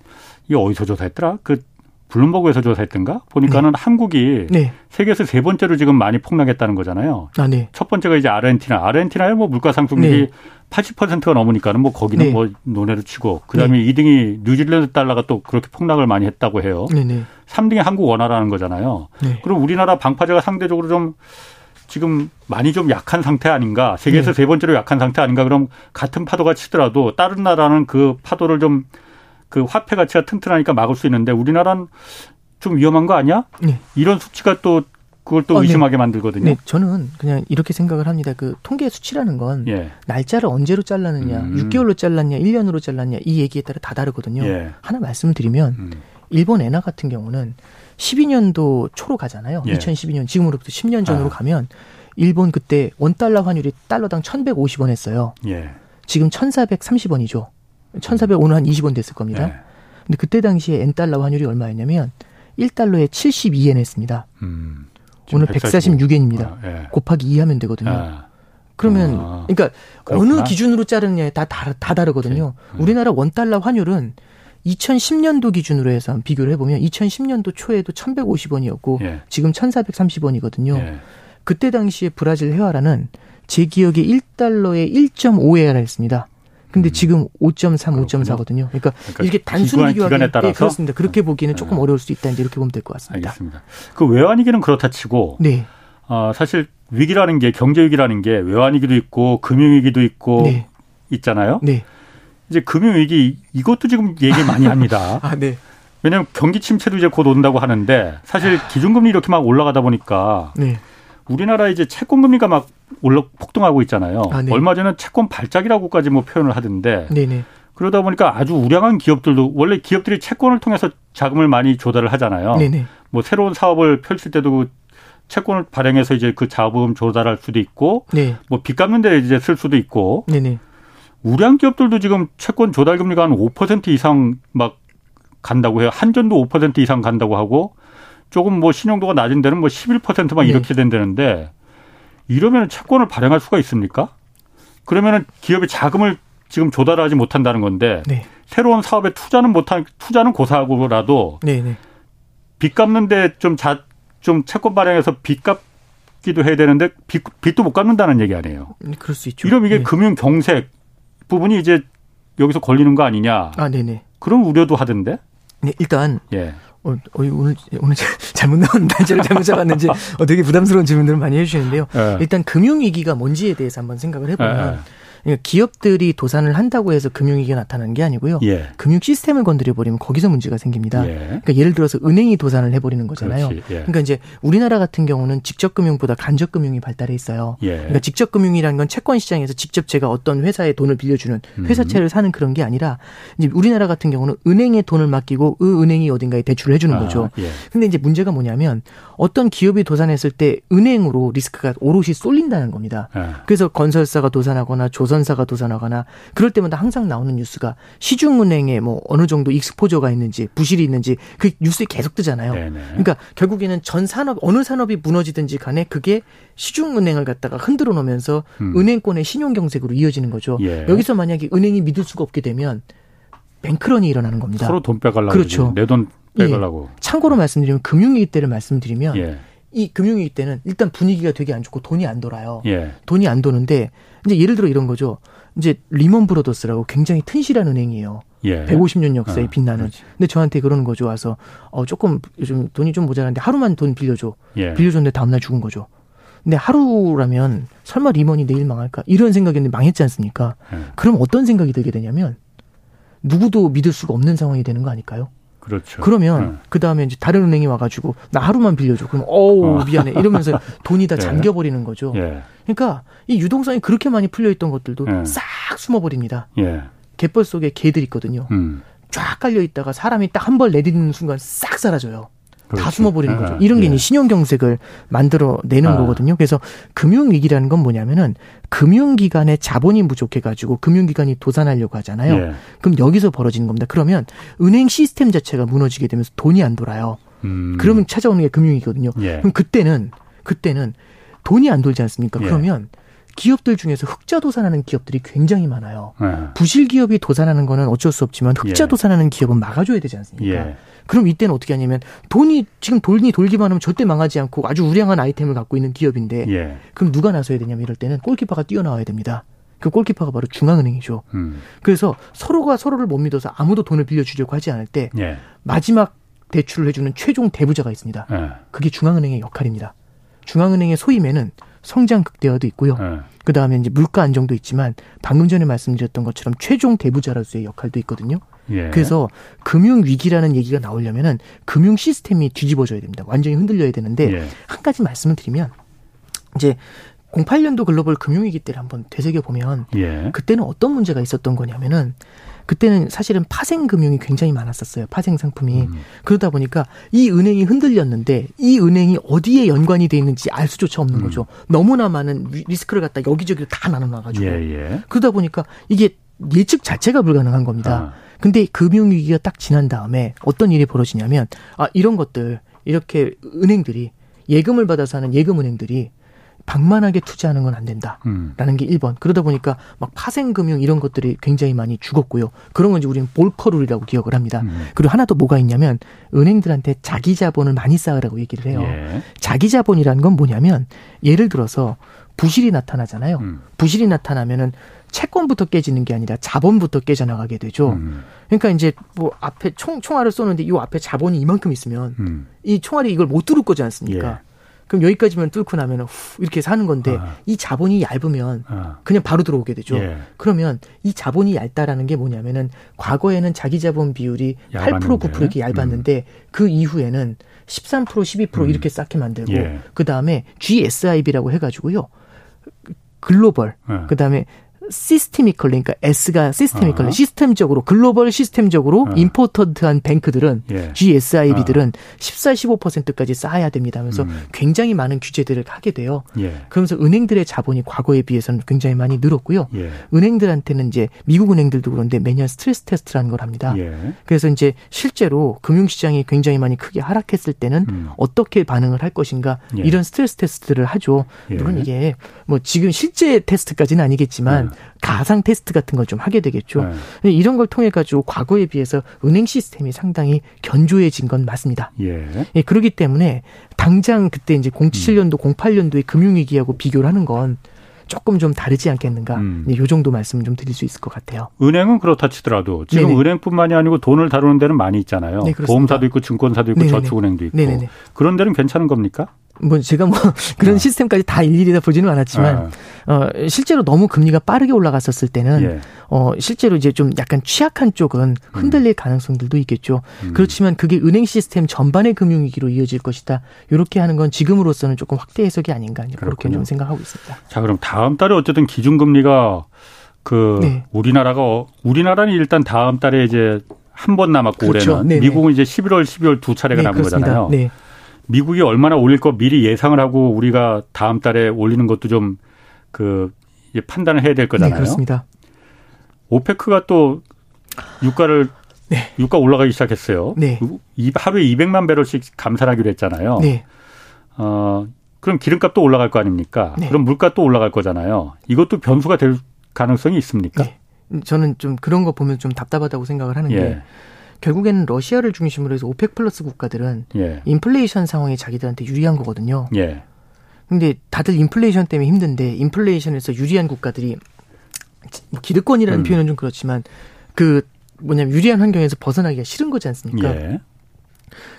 이 어디서 조사했더라? 그 블룸버그에서 조사했던가 보니까는 네. 한국이 네. 세계에서 세 번째로 지금 많이 폭락했다는 거잖아요. 아, 네. 첫 번째가 이제 아르헨티나. 아르헨티나의 뭐 물가 상승률이 네. 80%가 넘으니까는 뭐 거기는 네. 뭐 논외로 치고 그다음에 네. 2등이 뉴질랜드 달러가 또 그렇게 폭락을 많이 했다고 해요. 네, 네. 3등이 한국 원화라는 거잖아요. 네. 그럼 우리나라 방파제가 상대적으로 좀 지금 많이 좀 약한 상태 아닌가? 세계에서 네. 세 번째로 약한 상태 아닌가? 그럼 같은 파도가 치더라도 다른 나라는 그 파도를 좀 그 화폐 가치가 튼튼하니까 막을 수 있는데 우리나라는 좀 위험한 거 아니야? 네. 이런 수치가 또 그걸 또 어, 의심하게 네. 만들거든요. 네, 저는 그냥 이렇게 생각을 합니다. 그 통계 수치라는 건 예. 날짜를 언제로 잘랐느냐, 음. 6개월로 잘랐냐, 1년으로 잘랐냐 이 얘기에 따라 다 다르거든요. 예. 하나 말씀을 드리면 음. 일본 엔화 같은 경우는 12년도 초로 가잖아요. 예. 2012년 지금으로부터 10년 전으로 아. 가면 일본 그때 원 달러 환율이 달러당 1,150원 했어요. 예. 지금 1,430원이죠. 1,400원 한 20원 됐을 겁니다. 예. 근데 그때 당시에 엔 달러 환율이 얼마였냐면 1달러에 72엔 했습니다. 음. 오늘 146엔입니다. 아, 예. 곱하기 2 하면 되거든요. 아. 그러면 아. 그러니까 그렇구나. 어느 기준으로 자르느냐에 다, 다, 다 다르거든요. 음. 우리나라 원달러 환율은 2010년도 기준으로 해서 비교를 해보면 2010년도 초에도 1,150원이었고 예. 지금 1,430원이거든요. 예. 그때 당시에 브라질 회화라는 제 기억에 1달러에 1.5회화를 했습니다. 근데 음. 지금 5.3, 5.4거든요. 그러니까, 그러니까 이렇게 단순 비교하기 예, 따라서 예, 그렇습니다. 그렇게 보기에는 네. 조금 어려울 수 있다. 이제 이렇게 보면 될 것 같습니다. 알겠습니다. 그 외환위기는 그렇다 치고 네. 어, 사실 위기라는 게 경제 위기라는 게 외환위기도 있고 금융위기도 있고 네. 있잖아요. 네. 이제 금융위기 이것도 지금 얘기 많이 합니다. 아, 네. 왜냐하면 경기 침체도 이제 곧 온다고 하는데 사실 기준금리 이렇게 막 올라가다 보니까 네. 우리나라 이제 채권금리가 막 올라 폭등하고 있잖아요. 아, 네. 얼마 전에 채권 발작이라고까지 뭐 표현을 하던데 네네. 그러다 보니까 아주 우량한 기업들도 원래 기업들이 채권을 통해서 자금을 많이 조달을 하잖아요. 네네. 뭐 새로운 사업을 펼칠 때도 그 채권을 발행해서 이제 그 자금 조달할 수도 있고 네. 뭐빚 갚는 데 이제 쓸 수도 있고 네네. 우량 기업들도 지금 채권 조달 금리가 한 5% 이상 막 간다고 해요. 한전도 5% 이상 간다고 하고 조금 뭐 신용도가 낮은 데는 뭐 11%막 네. 이렇게 된다는데 이러면 채권을 발행할 수가 있습니까? 그러면은 기업의 자금을 지금 조달하지 못한다는 건데 네. 새로운 사업에 투자는 못한 투자는 고사하고라도 네, 네. 빚 갚는데 좀자좀 채권 발행해서 빚 갚기도 해야 되는데 빚, 빚도 못 갚는다는 얘기 아니에요. 음, 그럴 수 있죠. 이러면 이게 네. 금융 경색 부분이 이제 여기서 걸리는 거 아니냐. 아, 네네. 그런 우려도 하던데. 네, 일단 예. 어, 어, 오늘 오늘 잘못 나온 단체를 잘못 잡았는지 어, 되게 부담스러운 질문들을 많이 해주시는데요. 예. 일단 금융 위기가 뭔지에 대해서 한번 생각을 해보면 예. 그러니까 기업들이 도산을 한다고 해서 금융위기가 나타나는 게 아니고요. 예. 금융 시스템을 건드려 버리면 거기서 문제가 생깁니다. 예. 그러니까 예를 들어서 은행이 도산을 해버리는 거잖아요. 예. 그러니까 이제 우리나라 같은 경우는 직접 금융보다 간접 금융이 발달해 있어요. 예. 그러니까 직접 금융이라는 건 채권 시장에서 직접 제가 어떤 회사에 돈을 빌려주는 음. 회사채를 사는 그런 게 아니라 이제 우리나라 같은 경우는 은행에 돈을 맡기고 그 은행이 어딘가에 대출을 해주는 아, 거죠. 예. 근데 이제 문제가 뭐냐면 어떤 기업이 도산했을 때 은행으로 리스크가 오롯이 쏠린다는 겁니다. 예. 그래서 건설사가 도산하거나 조 조선사가 도산하거나 그럴 때마다 항상 나오는 뉴스가 시중은행에 뭐 어느 정도 익스포저가 있는지 부실이 있는지 그 뉴스에 계속 뜨잖아요. 네네. 그러니까 결국에는 전 산업 어느 산업이 무너지든지 간에 그게 시중은행을 갖다가 흔들어 놓으면서 음. 은행권의 신용 경색으로 이어지는 거죠. 예. 여기서 만약에 은행이 믿을 수가 없게 되면 뱅크런이 일어나는 겁니다. 서로 돈 빼가려고 그렇죠. 내 돈 빼가려고. 예. 참고로 말씀드리면 금융위기 때를 말씀드리면 예. 이 금융위기 때는 일단 분위기가 되게 안 좋고 돈이 안 돌아요. 예. 돈이 안 도는데 이제 예를 들어 이런 거죠. 이제 리먼 브로더스라고 굉장히 튼실한 은행이에요. 예. 150년 역사에 어, 빛나는. 그렇지. 근데 저한테 그러는 거죠. 와서 어 조금 요즘 돈이 좀 모자란데 하루만 돈 빌려줘. 예. 빌려줬는데 다음날 죽은 거죠. 근데 하루라면 설마 리먼이 내일 망할까 이런 생각이었는데 망했지 않습니까? 예. 그럼 어떤 생각이 들게 되냐면 누구도 믿을 수가 없는 상황이 되는 거 아닐까요? 그렇죠. 그러면 네. 그 다음에 이제 다른 은행이 와가지고 나 하루만 빌려줘. 그럼 어우 어. 미안해 이러면서 돈이 다 예. 잠겨버리는 거죠. 예. 그러니까 이 유동성이 그렇게 많이 풀려 있던 것들도 예. 싹 숨어버립니다. 예. 갯벌 속에 개들 있거든요. 음. 쫙 깔려 있다가 사람이 딱 한 벌 내딛는 순간 싹 사라져요. 그렇지. 다 숨어버리는 아, 거죠. 이런 게 예. 신용경색을 만들어내는 아. 거거든요. 그래서 금융위기라는 건 뭐냐면은 금융기관의 자본이 부족해가지고 금융기관이 도산하려고 하잖아요. 예. 그럼 여기서 벌어지는 겁니다. 그러면 은행 시스템 자체가 무너지게 되면서 돈이 안 돌아요. 음. 그러면 찾아오는 게 금융위기거든요. 예. 그럼 그때는 그때는 돈이 안 돌지 않습니까? 예. 그러면 기업들 중에서 흑자 도산하는 기업들이 굉장히 많아요. 네. 부실 기업이 도산하는 거는 어쩔 수 없지만 흑자 예. 도산하는 기업은 막아줘야 되지 않습니까? 예. 그럼 이때는 어떻게 하냐면 돈이 지금 돈이 돌기만 하면 절대 망하지 않고 아주 우량한 아이템을 갖고 있는 기업인데 예. 그럼 누가 나서야 되냐면 이럴 때는 골키퍼가 뛰어나와야 됩니다. 그 골키퍼가 바로 중앙은행이죠. 음. 그래서 서로가 서로를 못 믿어서 아무도 돈을 빌려주려고 하지 않을 때 예. 마지막 대출을 해주는 최종 대부자가 있습니다. 예. 그게 중앙은행의 역할입니다. 중앙은행의 소임에는 성장 극대화도 있고요. 네. 그 다음에 이제 물가 안정도 있지만 방금 전에 말씀드렸던 것처럼 최종 대부자로서의 역할도 있거든요. 예. 그래서 금융 위기라는 얘기가 나오려면은 금융 시스템이 뒤집어져야 됩니다. 완전히 흔들려야 되는데 예. 한 가지 말씀을 드리면 이제 08년도 글로벌 금융위기 때를 한번 되새겨 보면 예. 그때는 어떤 문제가 있었던 거냐면은 그때는 사실은 파생 금융이 굉장히 많았었어요. 파생 상품이. 음. 그러다 보니까 이 은행이 흔들렸는데 이 은행이 어디에 연관이 돼 있는지 알 수조차 없는 음. 거죠. 너무나 많은 리스크를 갖다 여기저기로 다 나눠 놔 가지고. 예, 예. 그러다 보니까 이게 예측 자체가 불가능한 겁니다. 아. 근데 금융 위기가 딱 지난 다음에 어떤 일이 벌어지냐면 아 이런 것들 이렇게 은행들이 예금을 받아서 하는 예금 은행들이 방만하게 투자하는 건 안 된다라는 음. 게 1번. 그러다 보니까 막 파생금융 이런 것들이 굉장히 많이 죽었고요. 그런 건 이제 우리는 볼커룰이라고 기억을 합니다. 음. 그리고 하나 더 뭐가 있냐면 은행들한테 자기 자본을 많이 쌓으라고 얘기를 해요. 예. 자기 자본이라는 건 뭐냐면 예를 들어서 부실이 나타나잖아요. 음. 부실이 나타나면은 채권부터 깨지는 게 아니라 자본부터 깨져나가게 되죠. 음. 그러니까 이제 뭐 앞에 총 총알을 쏘는데 이 앞에 자본이 이만큼 있으면 음. 이 총알이 이걸 못 뚫을 거지 않습니까? 예. 그럼 여기까지만 뚫고 나면 후 이렇게 사는 건데 아. 이 자본이 얇으면 아. 그냥 바로 들어오게 되죠. 예. 그러면 이 자본이 얇다라는 게 뭐냐면은 과거에는 자기 자본 비율이 얇았는데. 8% 9% 이렇게 얇았는데 음. 그 이후에는 13% 12% 음. 이렇게 쌓게 만들고 예. 그 다음에 GSIB라고 해 가지고요 글로벌 예. 그 다음에 systemical 그러니까 S가 systemical 아. 시스템적으로 글로벌 시스템적으로 아. important한 bank들은 예. GSIB들은 아. 14, 15%까지 쌓아야 됩니다. 하면서 음. 굉장히 많은 규제들을 하게 돼요. 예. 그러면서 은행들의 자본이 과거에 비해서는 굉장히 많이 늘었고요. 예. 은행들한테는 이제 미국 은행들도 그런데 매년 스트레스 테스트라는 걸 합니다. 예. 그래서 이제 실제로 금융시장이 굉장히 많이 크게 하락했을 때는 음. 어떻게 반응을 할 것인가 예. 이런 스트레스 테스트를 하죠. 예. 물론 이게 뭐 지금 실제 테스트까지는 아니겠지만 가상 테스트 같은 걸 좀 하게 되겠죠. 네. 이런 걸 통해 가지고 과거에 비해서 은행 시스템이 상당히 견조해진 건 맞습니다. 예. 예 그렇기 때문에 당장 그때 이제 07년도, 음. 08년도의 금융위기하고 비교를 하는 건 조금 좀 다르지 않겠는가. 음. 네, 요 정도 말씀 좀 드릴 수 있을 것 같아요. 은행은 그렇다 치더라도 지금 네네. 은행뿐만이 아니고 돈을 다루는 데는 많이 있잖아요. 네, 보험사도 있고 증권사도 있고 네네네. 저축은행도 있고. 네네네. 그런 데는 괜찮은 겁니까? 뭐 제가 뭐 그런 어. 시스템까지 다 일일이 다 보지는 않았지만 어. 어 실제로 너무 금리가 빠르게 올라갔었을 때는 예. 어 실제로 이제 좀 약간 취약한 쪽은 흔들릴 음. 가능성들도 있겠죠. 음. 그렇지만 그게 은행 시스템 전반의 금융 위기로 이어질 것이다. 이렇게 하는 건 지금으로서는 조금 확대 해석이 아닌가 그렇게 좀 생각하고 있습니다. 자 그럼 다음 달에 어쨌든 기준 금리가 그 네. 우리나라가 어, 우리나라는 일단 다음 달에 이제 한 번 남았고 그렇죠. 올해는 네네. 미국은 이제 11월, 12월 두 차례가 네, 남은 그렇습니다. 거잖아요. 네. 미국이 얼마나 올릴 거 미리 예상을 하고 우리가 다음 달에 올리는 것도 좀 그 판단을 해야 될 거잖아요. 네, 그렇습니다. 오페크가 또 유가를 네. 유가 올라가기 시작했어요. 네. 하루에 200만 배럴씩 감산하기로 했잖아요. 네. 어, 그럼 기름값도 올라갈 거 아닙니까? 네. 그럼 물가도 올라갈 거잖아요. 이것도 변수가 될 가능성이 있습니까? 네. 저는 좀 그런 거 보면 좀 답답하다고 생각을 하는 게 예. 결국에는 러시아를 중심으로 해서 오펙 플러스 국가들은 예. 인플레이션 상황이 자기들한테 유리한 거거든요. 예. 근데 다들 인플레이션 때문에 힘든데 인플레이션에서 유리한 국가들이 뭐 기득권이라는 음. 표현은 좀 그렇지만 그 뭐냐면 유리한 환경에서 벗어나기가 싫은 거지 않습니까? 예.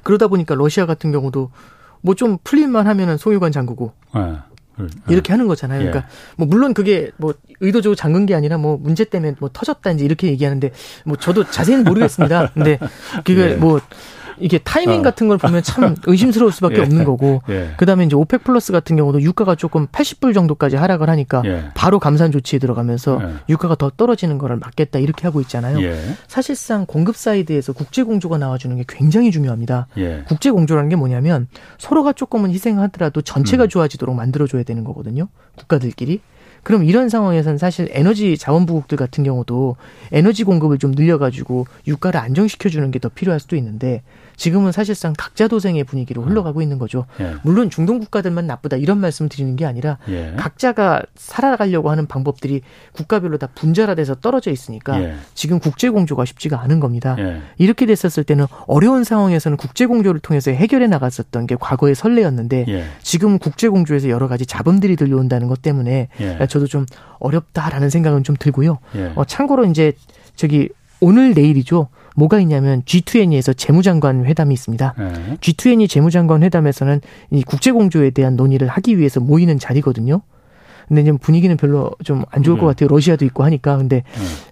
그러다 보니까 러시아 같은 경우도 뭐 좀 풀릴만 하면은 송유관 잠그고 예. 이렇게 하는 거잖아요. 그러니까 예. 뭐 물론 그게 뭐 의도적으로 잠근 게 아니라 뭐 문제 때문에 뭐 터졌다 이제 이렇게 얘기하는데 뭐 저도 자세히는 모르겠습니다. 근데 그게 예. 뭐 이게 타이밍 어. 같은 걸 보면 참 의심스러울 수밖에 예. 없는 거고 예. 그다음에 이제 오펙 플러스 같은 경우도 유가가 조금 80불 정도까지 하락을 하니까 예. 바로 감산 조치에 들어가면서 예. 유가가 더 떨어지는 거를 막겠다 이렇게 하고 있잖아요. 예. 사실상 공급 사이드에서 국제 공조가 나와주는 게 굉장히 중요합니다. 예. 국제 공조라는 게 뭐냐면 서로가 조금은 희생하더라도 전체가 음. 좋아지도록 만들어줘야 되는 거거든요. 국가들끼리. 그럼 이런 상황에서는 사실 에너지 자원부국들 같은 경우도 에너지 공급을 좀 늘려가지고 유가를 안정시켜주는 게 더 필요할 수도 있는데 지금은 사실상 각자 도생의 분위기로 흘러가고 있는 거죠. 예. 물론 중동 국가들만 나쁘다 이런 말씀을 드리는 게 아니라 예. 각자가 살아가려고 하는 방법들이 국가별로 다 분절화돼서 떨어져 있으니까 예. 지금 국제 공조가 쉽지가 않은 겁니다. 예. 이렇게 됐었을 때는 어려운 상황에서는 국제 공조를 통해서 해결해 나갔었던 게 과거의 선례였는데 예. 지금 국제 공조에서 여러 가지 잡음들이 들려온다는 것 때문에 예. 저도 좀 어렵다라는 생각은 좀 들고요. 어, 참고로 이제 저기 오늘 내일이죠. 뭐가 있냐면 G20에서 재무장관 회담이 있습니다. 네. G20 재무장관 회담에서는 이 국제공조에 대한 논의를 하기 위해서 모이는 자리거든요. 근데 지금 분위기는 별로 좀 안 좋을 것 네. 같아요. 러시아도 있고 하니까. 근데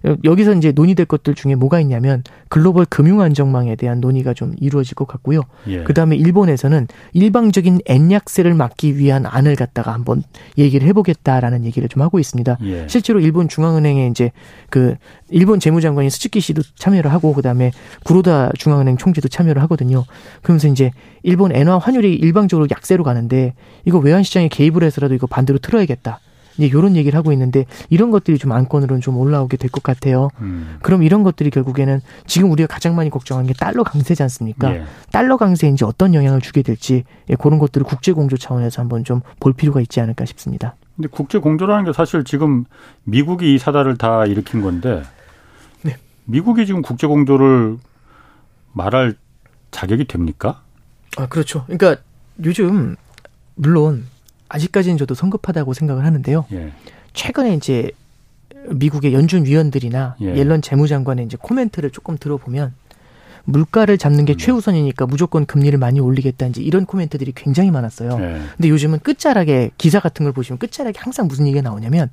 네. 여기서 이제 논의될 것들 중에 뭐가 있냐면 글로벌 금융 안정망에 대한 논의가 좀 이루어질 것 같고요. 예. 그다음에 일본에서는 일방적인 엔약세를 막기 위한 안을 갖다가 한번 얘기를 해보겠다라는 얘기를 좀 하고 있습니다. 예. 실제로 일본 중앙은행에 이제 그 일본 재무장관인 스즈키 씨도 참여를 하고 그다음에 구로다 중앙은행 총재도 참여를 하거든요. 그러면서 이제 일본 엔화 환율이 일방적으로 약세로 가는데 이거 외환 시장에 개입을 해서라도 이거 반대로 틀어야겠다. 이제 이런 얘기를 하고 있는데 이런 것들이 좀 안건으로는 좀 올라오게 될 것 같아요. 음. 그럼 이런 것들이 결국에는 지금 우리가 가장 많이 걱정하는 게 달러 강세지 않습니까? 예. 달러 강세에 이제 어떤 영향을 주게 될지 예, 그런 것들을 국제 공조 차원에서 한번 좀 볼 필요가 있지 않을까 싶습니다. 근데 국제 공조라는 게 사실 지금 미국이 이 사달을 다 일으킨 건데 네. 미국이 지금 국제 공조를 말할 자격이 됩니까? 아, 그렇죠. 그러니까 요즘 물론 아직까지는 저도 성급하다고 생각을 하는데요. 예. 최근에 이제 미국의 연준 위원들이나 예. 옐런 재무장관의 이제 코멘트를 조금 들어보면 물가를 잡는 게 음. 최우선이니까 무조건 금리를 많이 올리겠다 이제 이런 코멘트들이 굉장히 많았어요. 예. 근데 요즘은 끝자락에 기사 같은 걸 보시면 끝자락에 항상 무슨 얘기가 나오냐면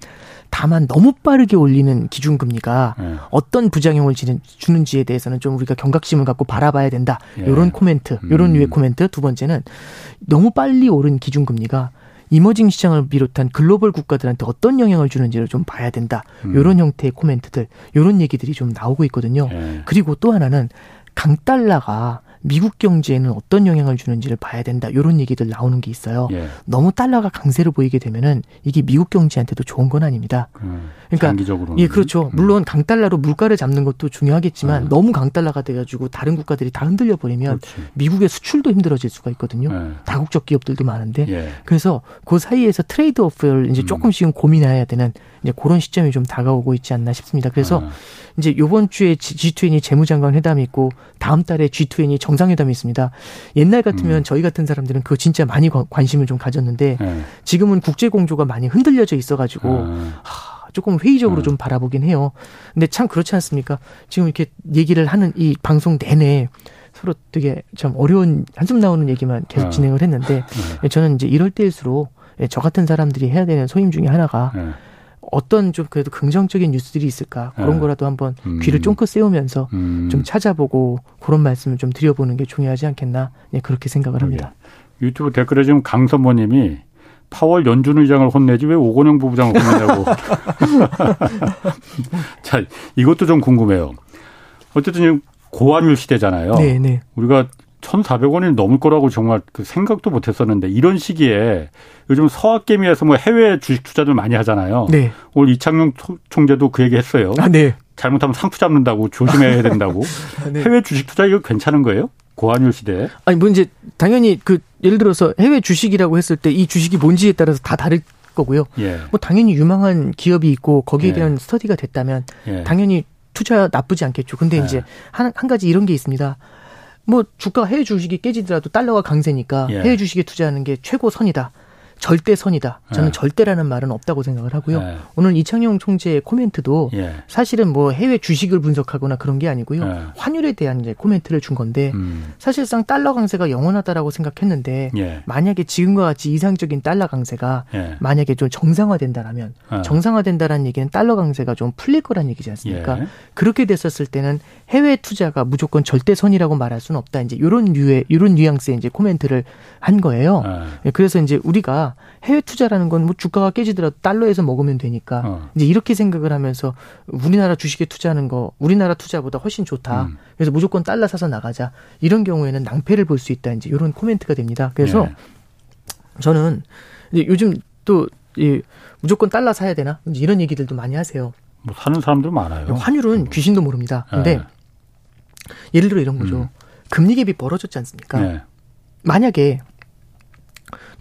다만 너무 빠르게 올리는 기준금리가 예. 어떤 부작용을 주는지에 대해서는 좀 우리가 경각심을 갖고 바라봐야 된다. 예. 요런 코멘트, 요런 음. 류의 코멘트. 두 번째는 너무 빨리 오른 기준금리가 이머징 시장을 비롯한 글로벌 국가들한테 어떤 영향을 주는지를 좀 봐야 된다. 음. 이런 형태의 코멘트들, 이런 얘기들이 좀 나오고 있거든요. 예. 그리고 또 하나는 강달러가 미국 경제에는 어떤 영향을 주는지를 봐야 된다. 이런 얘기들 나오는 게 있어요. 예. 너무 달러가 강세로 보이게 되면은 이게 미국 경제한테도 좋은 건 아닙니다. 음, 그러니까 장기적으로 예, 그렇죠. 음. 물론 강달러로 물가를 잡는 것도 중요하겠지만 음. 너무 강달러가 돼 가지고 다른 국가들이 다 흔들려 버리면. 미국의 수출도 힘들어질 수가 있거든요. 예. 다국적 기업들도 많은데 예. 그래서 그 사이에서 트레이드 오프를 이제 음. 조금씩은 고민해야 되는 이제 그런 시점이 좀 다가오고 있지 않나 싶습니다. 그래서 아. 이제 요번 주에 G20 재무장관 회담이 있고 다음 달에 G20 정 상회담이 있습니다. 옛날 같으면 음. 저희 같은 사람들은 그거 진짜 많이 관심을 좀 가졌는데 네. 지금은 국제 공조가 많이 흔들려져 있어가지고 아. 하, 조금 회의적으로 음. 좀 바라보긴 해요. 근데 참 그렇지 않습니까? 지금 이렇게 얘기를 하는 이 방송 내내 서로 되게 참 어려운 한숨 나오는 얘기만 계속 아. 진행을 했는데 네. 저는 이제 이럴 때일수록 저 같은 사람들이 해야 되는 소임 중에 하나가 네. 어떤 좀 그래도 긍정적인 뉴스들이 있을까 그런 네. 거라도 한번 음. 귀를 쫑긋 세우면서 음. 좀 찾아보고 그런 말씀을 좀 드려보는 게 중요하지 않겠나 네, 그렇게 생각을 합니다. 네. 유튜브 댓글에 지금 강선모님이 파월 연준 의장을 혼내지 왜 오건영 부부장을 혼내냐고. 자 이것도 좀 궁금해요. 어쨌든 지금 고환율 시대잖아요. 네, 네. 우리가 1,400원이 넘을 거라고 정말 그 생각도 못 했었는데 이런 시기에 요즘 서학개미에서 뭐 해외 주식 투자들 많이 하잖아요. 네. 오늘 이창용 총재도 그 얘기 했어요. 아, 네. 잘못하면 상투 잡는다고 조심해야 된다고. 아, 네. 해외 주식 투자 이거 괜찮은 거예요? 고환율 시대에? 아니 뭐 이제 당연히 그 예를 들어서 해외 주식이라고 했을 때 이 주식이 뭔지에 따라서 다 다를 거고요. 예. 뭐 당연히 유망한 기업이 있고 거기에 예. 대한 스터디가 됐다면 예. 당연히 투자 나쁘지 않겠죠. 근데 예. 이제 한, 한 가지 이런 게 있습니다. 뭐 주가 해외 주식이 깨지더라도 달러가 강세니까 예. 해외 주식에 투자하는 게 최고 선이다. 절대선이다. 저는 예. 절대라는 말은 없다고 생각을 하고요. 예. 오늘 이창용 총재의 코멘트도 예. 사실은 뭐 해외 주식을 분석하거나 그런 게 아니고요. 예. 환율에 대한 이제 코멘트를 준 건데 음. 사실상 달러 강세가 영원하다라고 생각했는데 예. 만약에 지금과 같이 이상적인 달러 강세가 예. 만약에 좀 정상화된다라면 정상화된다라는 얘기는 달러 강세가 좀 풀릴 거란 얘기지 않습니까? 그렇게 됐었을 때는 해외 투자가 무조건 절대선이라고 말할 수는 없다. 이제 이런 류의 이런 뉘앙스의 이제 코멘트를 한 거예요. 그래서 이제 우리가 해외 투자라는 건 뭐 주가가 깨지더라도 달러에서 먹으면 되니까 어. 이제 이렇게 생각을 하면서 우리나라 주식에 투자하는 거 우리나라 투자보다 훨씬 좋다. 음. 그래서 무조건 달러 사서 나가자. 이런 경우에는 낭패를 볼 수 있다. 이제 이런 코멘트가 됩니다. 그래서 네. 저는 이제 요즘 또 이 무조건 달러 사야 되나 이런 얘기들도 많이 하세요. 뭐 사는 사람들 많아요. 환율은 귀신도 모릅니다. 근데 네. 예를 들어 이런 거죠. 음. 금리 갭이 벌어졌지 않습니까? 네. 만약에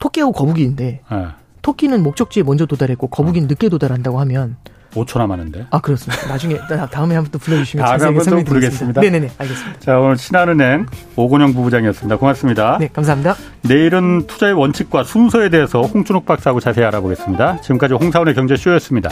토끼하고 거북이인데 네. 토끼는 목적지에 먼저 도달했고 거북이는 어. 늦게 도달한다고 하면 5초 남았는데. 아 그렇습니다. 나중에 다음에 한번 또 불러주시면 자세하게 설명드리겠습니다. 네네네 알겠습니다. 자 오늘 신한은행 오건영 부부장이었습니다. 고맙습니다. 네 감사합니다. 내일은 투자의 원칙과 순서에 대해서 홍준욱 박사하고 자세히 알아보겠습니다. 지금까지 홍사원의 경제쇼였습니다.